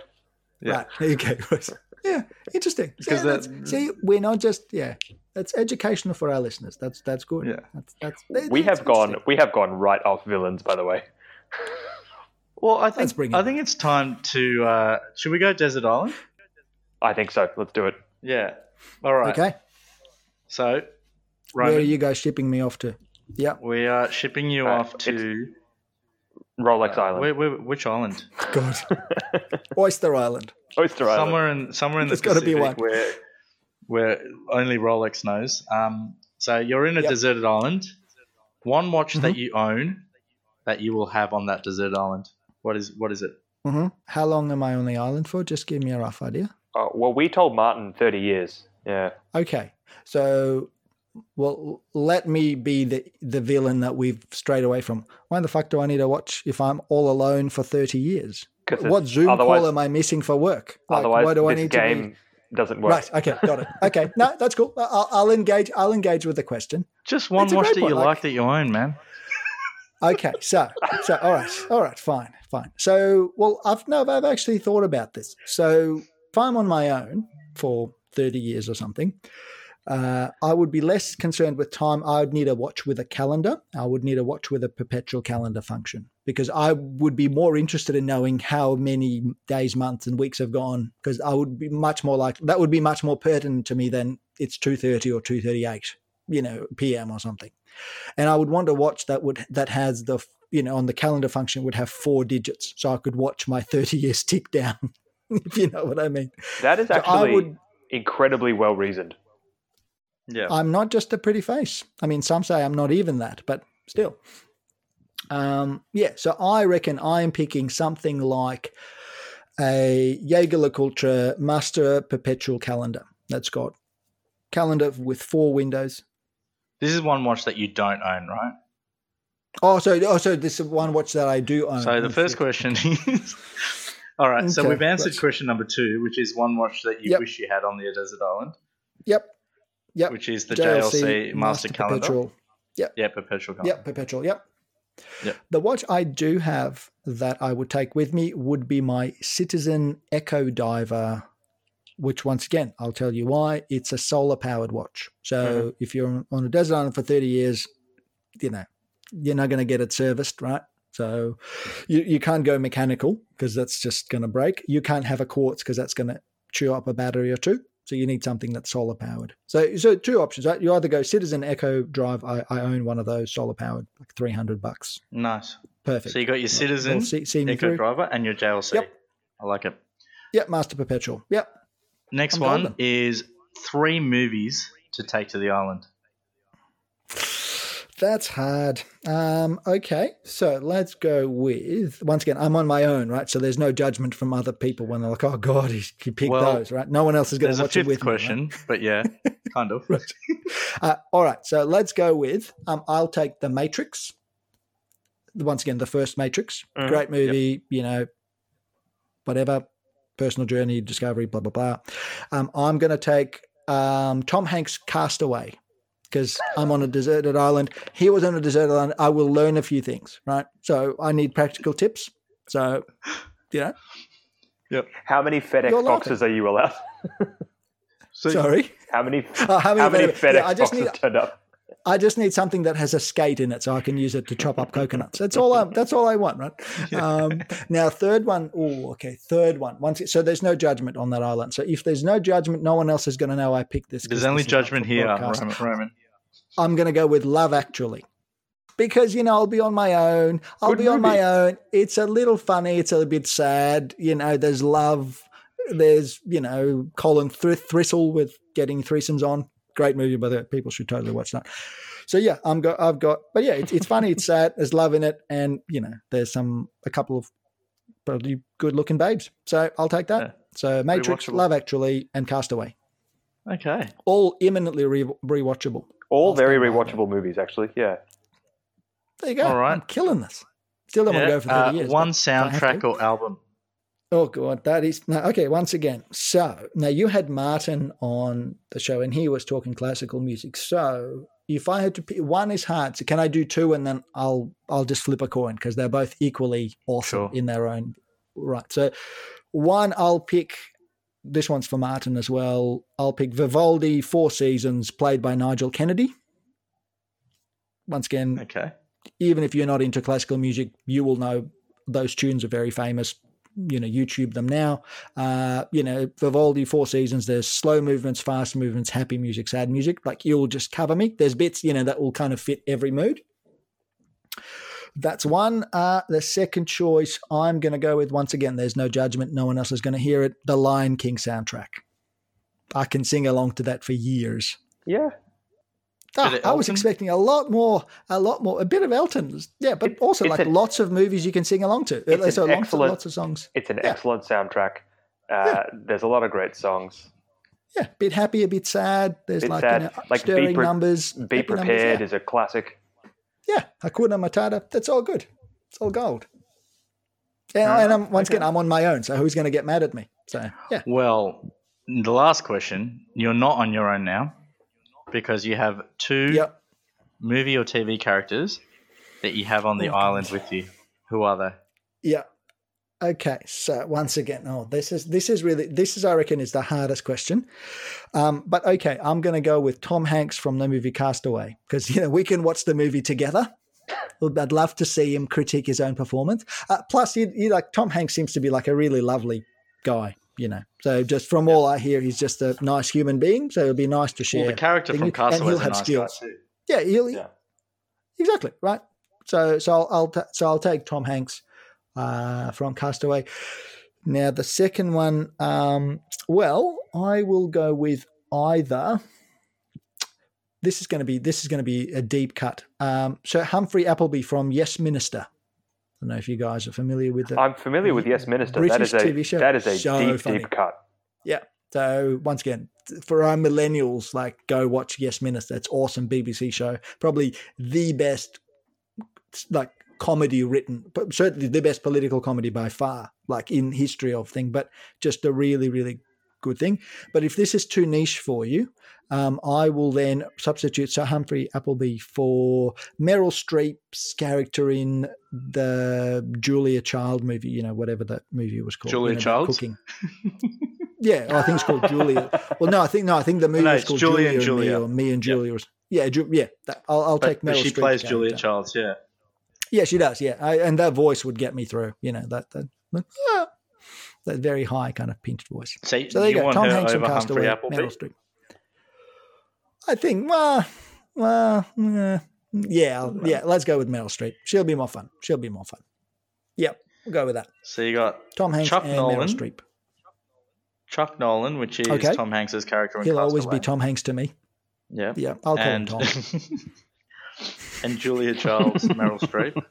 Yeah. Right. Okay. Yeah. Interesting. Because see, that's- that- see, we're not just yeah. That's educational for our listeners. That's that's good. Yeah. That's that's. that- We that's have gone we have gone right off villains, by the way. Well, I think bring it I think it's time to. Uh, should we go desert island? I think so. Let's do it. Yeah. All right. Okay. So, Where are you guys shipping me off to? Yeah. we are shipping you Uh, off to Rolex uh, Island. where, where, which island? God. Oyster Island. Oyster Island. Somewhere in somewhere in the There's gotta be Pacific one. where where only Rolex knows. Um, so you're in a Yep. deserted island. One watch that Mhm. you own that you will have on that deserted island. What is what is it? hmm How long am I on the island for? Just give me a rough idea. Oh, well, we told Martin 30 years. Yeah. Okay. So, well, let me be the the villain that we've strayed away from. Why the fuck do I need to watch if I'm all alone for thirty years? What Zoom call am I missing for work? Like, Otherwise, why do I this need to game be? doesn't work. Right. Okay. Got it. Okay. No, that's cool. I'll, I'll engage. I'll engage with the question. Just one It's a watch that one, you like- like that you own, man. Okay. So, so all right. All right. Fine. Fine. So, well, I've no, I've actually thought about this. So, if I'm on my own for thirty years or something, uh, I would be less concerned with time. I would need a watch with a calendar. I would need a watch with a perpetual calendar function because I would be more interested in knowing how many days, months, and weeks have gone. Because I would be much more like that would be much more pertinent to me than it's two thirty or two thirty eight, you know, p.m. or something. And I would want a watch that would that has the you know on the calendar function would have four digits, so I could watch my thirty years tick down. if you know what I mean. That is So I actually would incredibly well reasoned. Yeah. I'm not just a pretty face. I mean, some say I'm not even that, but still. Um, yeah, so I reckon I'm picking something like a Jaeger LeCoultre Master Perpetual Calendar that's got calendar with four windows. This is one watch that you don't own, right? Oh, so oh, so this is one watch that I do own. So the first question is All right, so we've answered right. question number two, which is one watch that you Yep. wish you had on the desert island, Yep. Yep. which is the JLC, Master, Master Calendar. Perpetual. Yeah, perpetual calendar. Yep, perpetual. Yep. Yep. The watch I do have that I would take with me would be my Citizen Eco Diver, which once again I'll tell you why. It's a solar powered watch. So Mm-hmm. if you're on a desert island for 30 years, you know you're not going to get it serviced, right? So you, you can't go mechanical because that's just going to break. You can't have a quartz because that's going to chew up a battery or two. So you need something that's solar powered. So so two options, right? You either go Citizen Eco-Drive. I, I own one of those solar powered, like three hundred bucks. Nice. Perfect. So you got your Citizen, see, see through. Driver, and your JLC. Yep. I like it. Yep, Master Perpetual. Yep. Next I'm one is three movies to take to the island. That's hard. Um, okay, so let's go with once again. I'm on my own, right? So there's no judgment from other people when they're like, "Oh God, he, he picked Well, those," right? No one else is going There's to a watch it fifth with me, right? question, but yeah, kind of. Uh, all right, so let's go with. Um, I'll take the Matrix. Once again, the first Matrix, Mhm. great movie. You know, whatever, personal journey, discovery, blah blah blah. Um, I'm going to take um, Tom Hanks' Castaway because I'm on a deserted island. He was on a deserted island. I will learn a few things, right? So I need practical tips. So, you know, How many FedEx You're laughing. boxes are you allowed? So sorry. How many? Oh, how many how many FedEx FedEx yeah, I just boxes need- turned up? I just need something that has a skate in it so I can use it to chop up coconuts. That's all I that's all I want, right? Um, now third one, oh, okay, third one. Once it, so there's no judgment on that island. So if there's no judgment, no one else is going to know I picked this. 'cause There's only this is up judgment here. Roman. Roman. I'm going to go with Love Actually. Because, you know, I'll be on my own. I'll Good be on my own. It's a little funny. It's a bit sad. You know, there's love. There's, you know, Colin Thr- Thistle with getting threesomes on. Great movie, by the way. People should totally watch that. So, yeah, I'm got, I've got, but yeah, it's, it's funny. It's sad. There's love in it. And, you know, there's some, a couple of probably good looking babes. So I'll take that. Yeah. So Matrix, Love Actually, and Castaway. Okay. All imminently re- rewatchable. All I'll very stand by rewatchable movies, actually. Yeah. There you go. All right. I'm killing this. Still don't want to go for 30 uh, years. one but if I have soundtrack or album. Oh, God. That is. No, okay, once again. So, now you had Martin on the show and he was talking classical music. So, if I had to pick, one is hard. So, can I do two and then I'll I'll just flip a coin because they're both equally awesome Sure. in their own right. So, one, I'll pick. This one's for Martin as well. I'll pick Vivaldi, Four Seasons, played by Nigel Kennedy. Once again, Okay. even if you're not into classical music, you will know those tunes are very famous. You know, YouTube them now. Uh, you know, Vivaldi, Four Seasons. There's slow movements, fast movements, happy music, sad music. Like you'll just cover me. There's bits, you know, that will kind of fit every mood. That's one. Uh, the second choice, I'm going to go with once again. There's no judgment. No one else is going to hear it. The Lion King soundtrack. I can sing along to that for years. Yeah. Ah, I was expecting a lot more, a lot more, a bit of Elton, yeah, but It- also like an- lots of movies you can sing along to. It's an so lots, excellent- lots of songs. It's an Yeah. excellent soundtrack. Uh, There's a lot of great songs. Yeah, a bit happy, a bit sad. There's Bit like sad. You know, Like, be stirring pre- numbers. Be happy numbers, Prepared yeah. is a classic. Yeah, Hakuna Matata. That's all good. It's all gold. And, Ah, and I'm, once okay. again, I'm on my own, so who's going to get mad at me? So yeah, Well, the last question. You're not on your own now because you have two yep. movie or TV characters that you have on the Oh, island God. with you. Who are they? Yeah. Okay. So once again, oh, this is this is really this is I reckon is the hardest question. Um, but okay, I'm going to go with Tom Hanks from the movie Castaway because you know we can watch the movie together. I'd love to see him critique his own performance. Uh, plus, he, he like Tom Hanks seems to be like a really lovely guy, you know. So just from all I hear, he's just a nice human being. So it'd be nice to share. Well, the character from with- and he'll is a have nice skills. guy too. Yeah, he'll, Yeah. exactly right. So so I'll, I'll ta- so I'll take Tom Hanks uh, from Castaway. Now the second one, um, well, I will go with either. This is going to be this is going to be a deep cut. Um, so Humphrey Appleby from Yes Minister. I don't know if you guys are familiar with that. I'm familiar with Yes Minister. that British is a TV show. that is a So deep, funny. deep cut. Yeah. So once again, for our millennials, like go watch Yes Minister. It's awesome BBC show. Probably the best like comedy written, but certainly the best political comedy by far, like in history of thing. But just a really, really good thing. But if this is too niche for you, um, I will then substitute Sir Humphrey Appleby for Meryl Streep's character in the Julia Child movie. You know, whatever that movie was called. Julia you know, Childs? cooking. Yeah, I think it's called Julia. Well, no, I think no, I think the movie no, was called Julia and Julia, Julia. or Me and Julia. Or, yeah, Ju- yeah. that- I'll, I'll But, take Meryl she plays Julia character. Childs, yeah. Yeah, she does. Yeah, I, and that voice would get me through. You know that that ah, that very high kind of pinched voice. So, So there you, go. Tom Hanks from Castaway. Meryl Streep. I think. Well, well, yeah, yeah. Let's go with Meryl Streep. She'll be more fun. She'll be more fun. Yep, we'll go with that. So you got Tom Hanks Chuck and Nolan. Meryl Streep. Chuck Nolan, which is Okay. Tom Hanks's character in He'll always be Tom Hanks to me. Yeah. Yeah, I'll call and him Tom. and Julia Childs, Meryl Streep,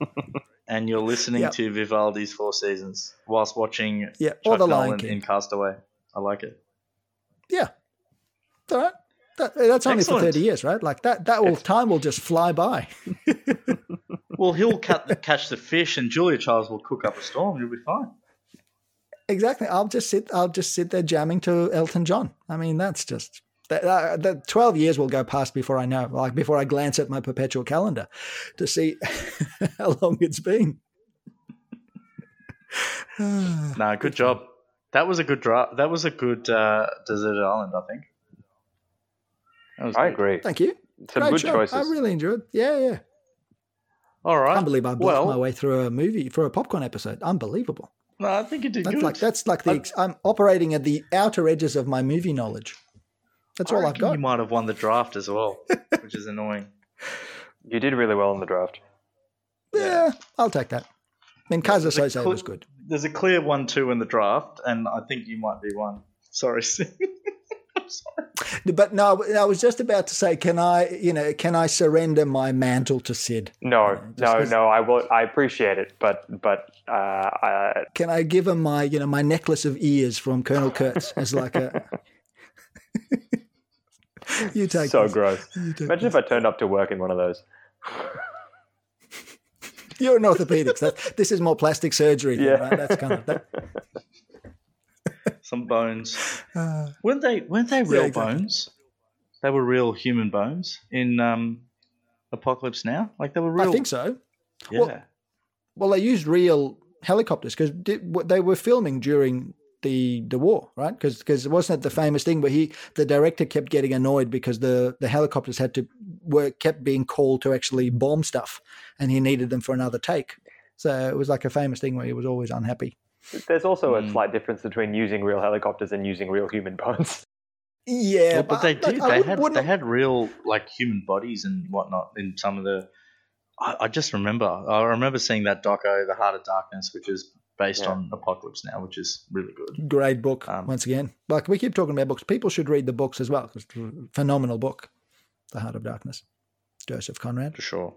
and you're listening Yeah. to Vivaldi's Four Seasons whilst watching Yeah, Chuck Nolan in Castaway. I like it. Yeah, it's all right. That, that's only Excellent. for thirty years, right? Like that. That will time will just fly by. Well, he'll the, catch the fish, and Julia Childs will cook up a storm. You'll be fine. Exactly. I'll just sit. I'll just sit there jamming to Elton John. I mean, that's just that. Uh, that Twelve years will go past before I know. Like before I glance at my perpetual calendar to see how long it's been. No, good job. That was a good draft. That was a good uh, deserted island. I think. That was I good. agree. Thank you. Some Great good show. choices. I really enjoyed. it. Yeah, yeah. All right. I Can't believe I bluffed well, my way through a movie for a popcorn episode. Unbelievable. No, I think you did That's good. like that's like the. I- ex- I'm operating at the outer edges of my movie knowledge. That's I all I've got. You might have won the draft as well, which is annoying. You did really well in the draft. Yeah, I'll take that. I mean, Keyser There's a Söze cl- was good. There's a clear one-two in the draft, and I think you might be one. Sorry, I'm sorry. But no, I was just about to say, can I, you know, can I surrender my mantle to Sid? No, just no, 'cause- no. I will. I appreciate it, but but uh, I, Can I give him my, you know, my necklace of ears from Colonel Kurtz as like a? you take so this. gross. You take Imagine this. if I turned up to work in one of those. You're an orthopedics. That, this is more plastic surgery. thing, Yeah. right? That's kind of that. Some bones. Uh, weren't they? Weren't they real exactly. bones? They were real human bones in um, Apocalypse Now. Like they were real. I think so. Yeah. well- Well, they used real helicopters because they were filming during the the war, right? Because it wasn't it the famous thing where he the director kept getting annoyed because the the helicopters had to were kept being called to actually bomb stuff, and he needed them for another take. So it was like a famous thing where he was always unhappy. There's also a Hmm. slight difference between using real helicopters and using real human bones. Yeah, Well, but they did. I They wouldn't- had wouldn't- they had real like human bodies and whatnot in some of the. I, I just remember. I remember seeing that doco, The Heart of Darkness, which is based Yeah. on Apocalypse Now, which is really good. great book Um, once again. Like we keep talking about books, people should read the books as well. 'cause it's a phenomenal book, The Heart of Darkness, Joseph Conrad. for sure.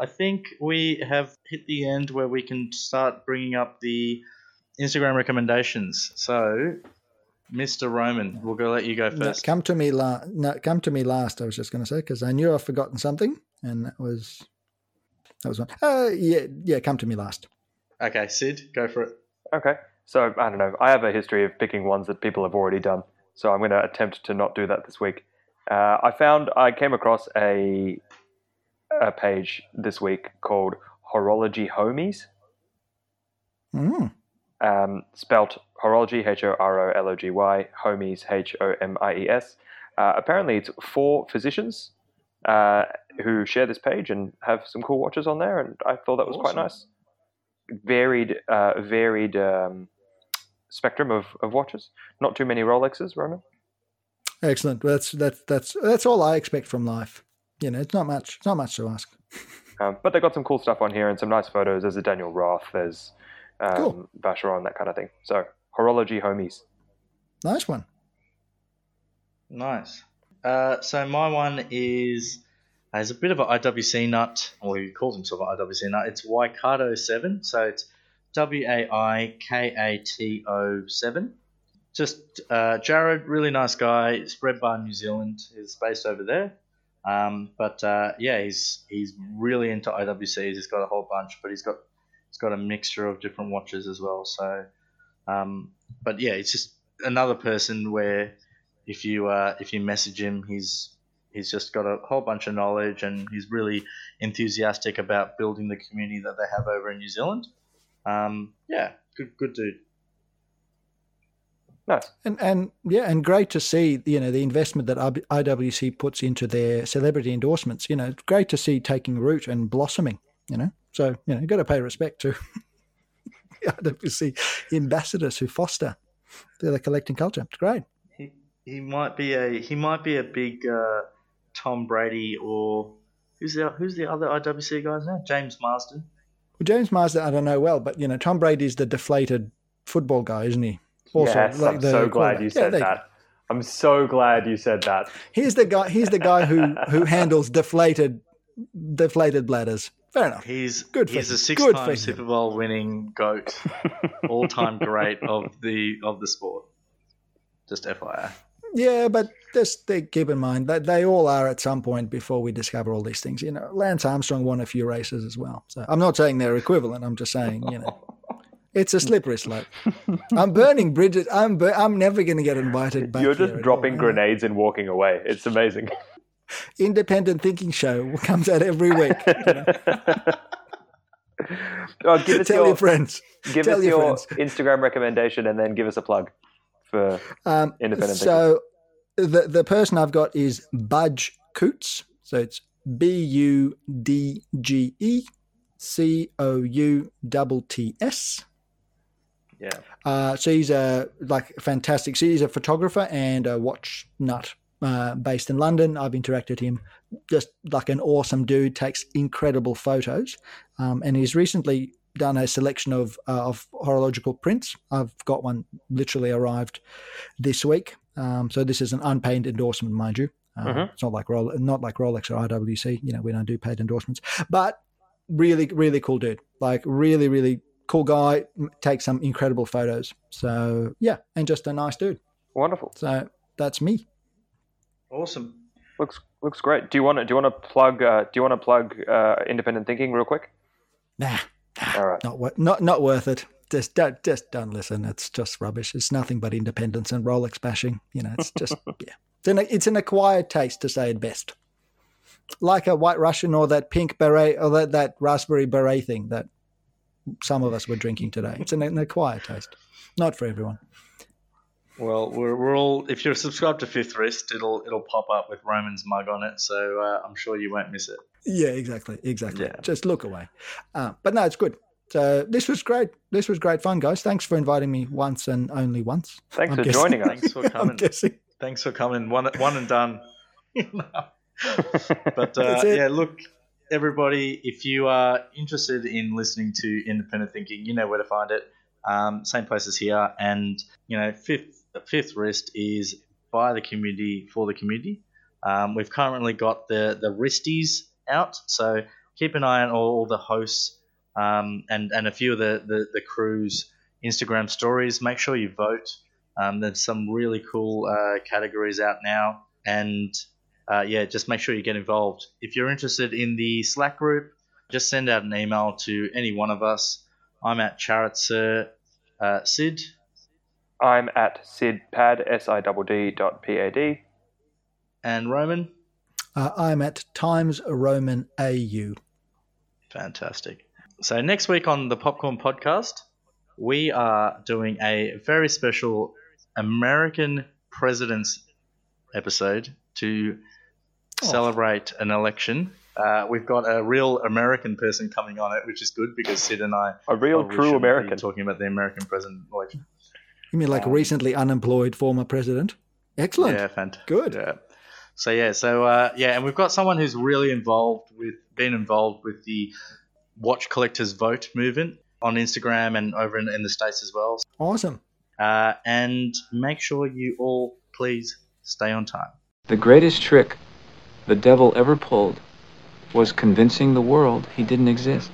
I think we have hit the end where we can start bringing up the Instagram recommendations. So, Mr. Roman, we'll go let you go No, first. come to me la- no, come to me last. I was just going to say because I knew I've forgotten something, and that was that was one. Uh, yeah, yeah. Come to me last. Okay, Sid, go for it. Okay. So I don't know. I have a history of picking ones that people have already done. So I'm going to attempt to not do that this week. Uh, I found I came across a a page this week called Horology Homies, Mm. um, spelt horology H O R O L O G Y, homies H O M I E S. Uh, apparently, it's four physicians uh, who share this page and have some cool watches on there, and I thought that was quite nice. Varied, uh, varied um, spectrum of, of watches. Not too many Rolexes, Roman. Excellent. Well, That's that's that's that's all I expect from life. You know, it's not much. It's not much to ask. Um, but they've got some cool stuff on here and some nice photos. There's a Daniel Roth, there's um, Cool. Vacheron, that kind of thing. So, horology homies. Nice one. Nice. Uh, so my one is uh, is a bit of an IWC nut. Well, he calls himself an IWC nut. It's Waikato Seven. So it's W A I K A T O Seven. Just uh, Jared, really nice guy. Spread bar New Zealand. He's based over there. Um, but uh, yeah, he's he's really into IWCs. He's got a whole bunch, but he's got he's got a mixture of different watches as well. So, um, but yeah, it's just another person where if you uh, if you message him, he's he's just got a whole bunch of knowledge and he's really enthusiastic about building the community that they have over in New Zealand. Um, yeah, good good dude. Nice. And and yeah, and great to see you know the investment that IWC puts into their celebrity endorsements. You know, it's great to see taking root and blossoming. You know, So you know, you've got to pay respect to the IWC ambassadors who foster the collecting culture. It's great. He he might be a he might be a big uh, Tom Brady or who's the who's the other IWC guys now? James Marsden. Well, James Marsden, I don't know well, but you know, Tom Brady's the deflated football guy, isn't he? yes, like I'm the so glad you said that. I'm so glad you said that. He's the guy. He's the guy who who handles deflated deflated bladders. Fair enough. He's Good for he's him. a six-time. Super Bowl winning goat, all-time great of the of the sport. Just FYI. Yeah, but just they, keep in mind that they all are at some point before we discover all these things. You know, Lance Armstrong won a few races as well. So I'm not saying they're equivalent. I'm just saying, you know, it's a slippery slope. I'm burning bridges. I'm bur- I'm never going to get invited back. You're just dropping all. grenades and walking away. It's amazing. Independent thinking show comes out every week. You know? oh, give us Tell your, your friends. give tell us your your. Instagram recommendation and then give us a plug for Um, independent so the the person I've got is Budge Coutts. So it's B U D G E C O U T T S. Yeah. Uh, so he's a like fantastic. So he's a photographer and a watch nut uh, based in London. I've interacted with him. Just like an awesome dude, takes incredible photos, um, and he's recently done a selection of uh, of horological prints. I've got one literally arrived this week. Um, so this is an unpaid endorsement, mind you. Uh, Mhm. It's not like Rolex, not like Rolex or IWC. You know, we don't do paid endorsements, but really, really cool dude. Like really, really cool guy. Takes some incredible photos. So yeah, and just a nice dude. Wonderful. So that's me. Awesome. Looks looks great. Do you want to do you want to plug uh, do you want to plug uh, independent thinking real quick? Nah, All right. not wor- not not worth it. Just don't just don't listen. It's just rubbish. It's nothing but independence and Rolex bashing. You know, it's just yeah. It's an it's an acquired taste to say it best. Like a White Russian or that pink beret or that, that raspberry beret thing that some of us were drinking today. It's an, an acquired taste, not for everyone. Well, we're, we're all if you're subscribed to Fifth Wrist, it'll it'll pop up with Roman's mug on it, so uh, I'm sure you won't miss it. Yeah, exactly, exactly. Yeah. Just look away. Uh, but no, it's good. So this was great. This was great fun, guys. Thanks for inviting me once and only once. Thanks I'm for guessing. joining us. Thanks for I'm coming. guessing. Thanks for coming. One one and done. but uh, yeah, look, everybody, if you are interested in listening to independent thinking, you know where to find it. Um, same place as here, and you know, fifth fifth wrist is by the community for the community. Um, we've currently got the the wristies out, so keep an eye on all the hosts um, and and a few of the the, the crews Instagram stories. Make sure you vote. Um, there's some really cool uh, categories out now, and uh, yeah, just make sure you get involved. If you're interested in the Slack group, just send out an email to any one of us. I'm at Charitzer uh, Sid, I'm at sidpad s i d d dot p a d. and Roman. Uh, I'm at Times Roman AU. Fantastic. So next week on the Popcorn Podcast, we are doing a very special American presidents episode to Oh. celebrate an election. Uh, we've got a real American person coming on it, which is good because Sid and I A real true American. talking about the American president election. You mean like Um, recently unemployed former president? Excellent. Yeah, fantastic. Good. Yeah. So yeah, so uh, yeah, and we've got someone who's really involved with, been involved with the Watch Collectors Vote movement on Instagram and over in, in the states as well. Awesome. Uh, and make sure you all please stay on time. The greatest trick the devil ever pulled was convincing the world he didn't exist.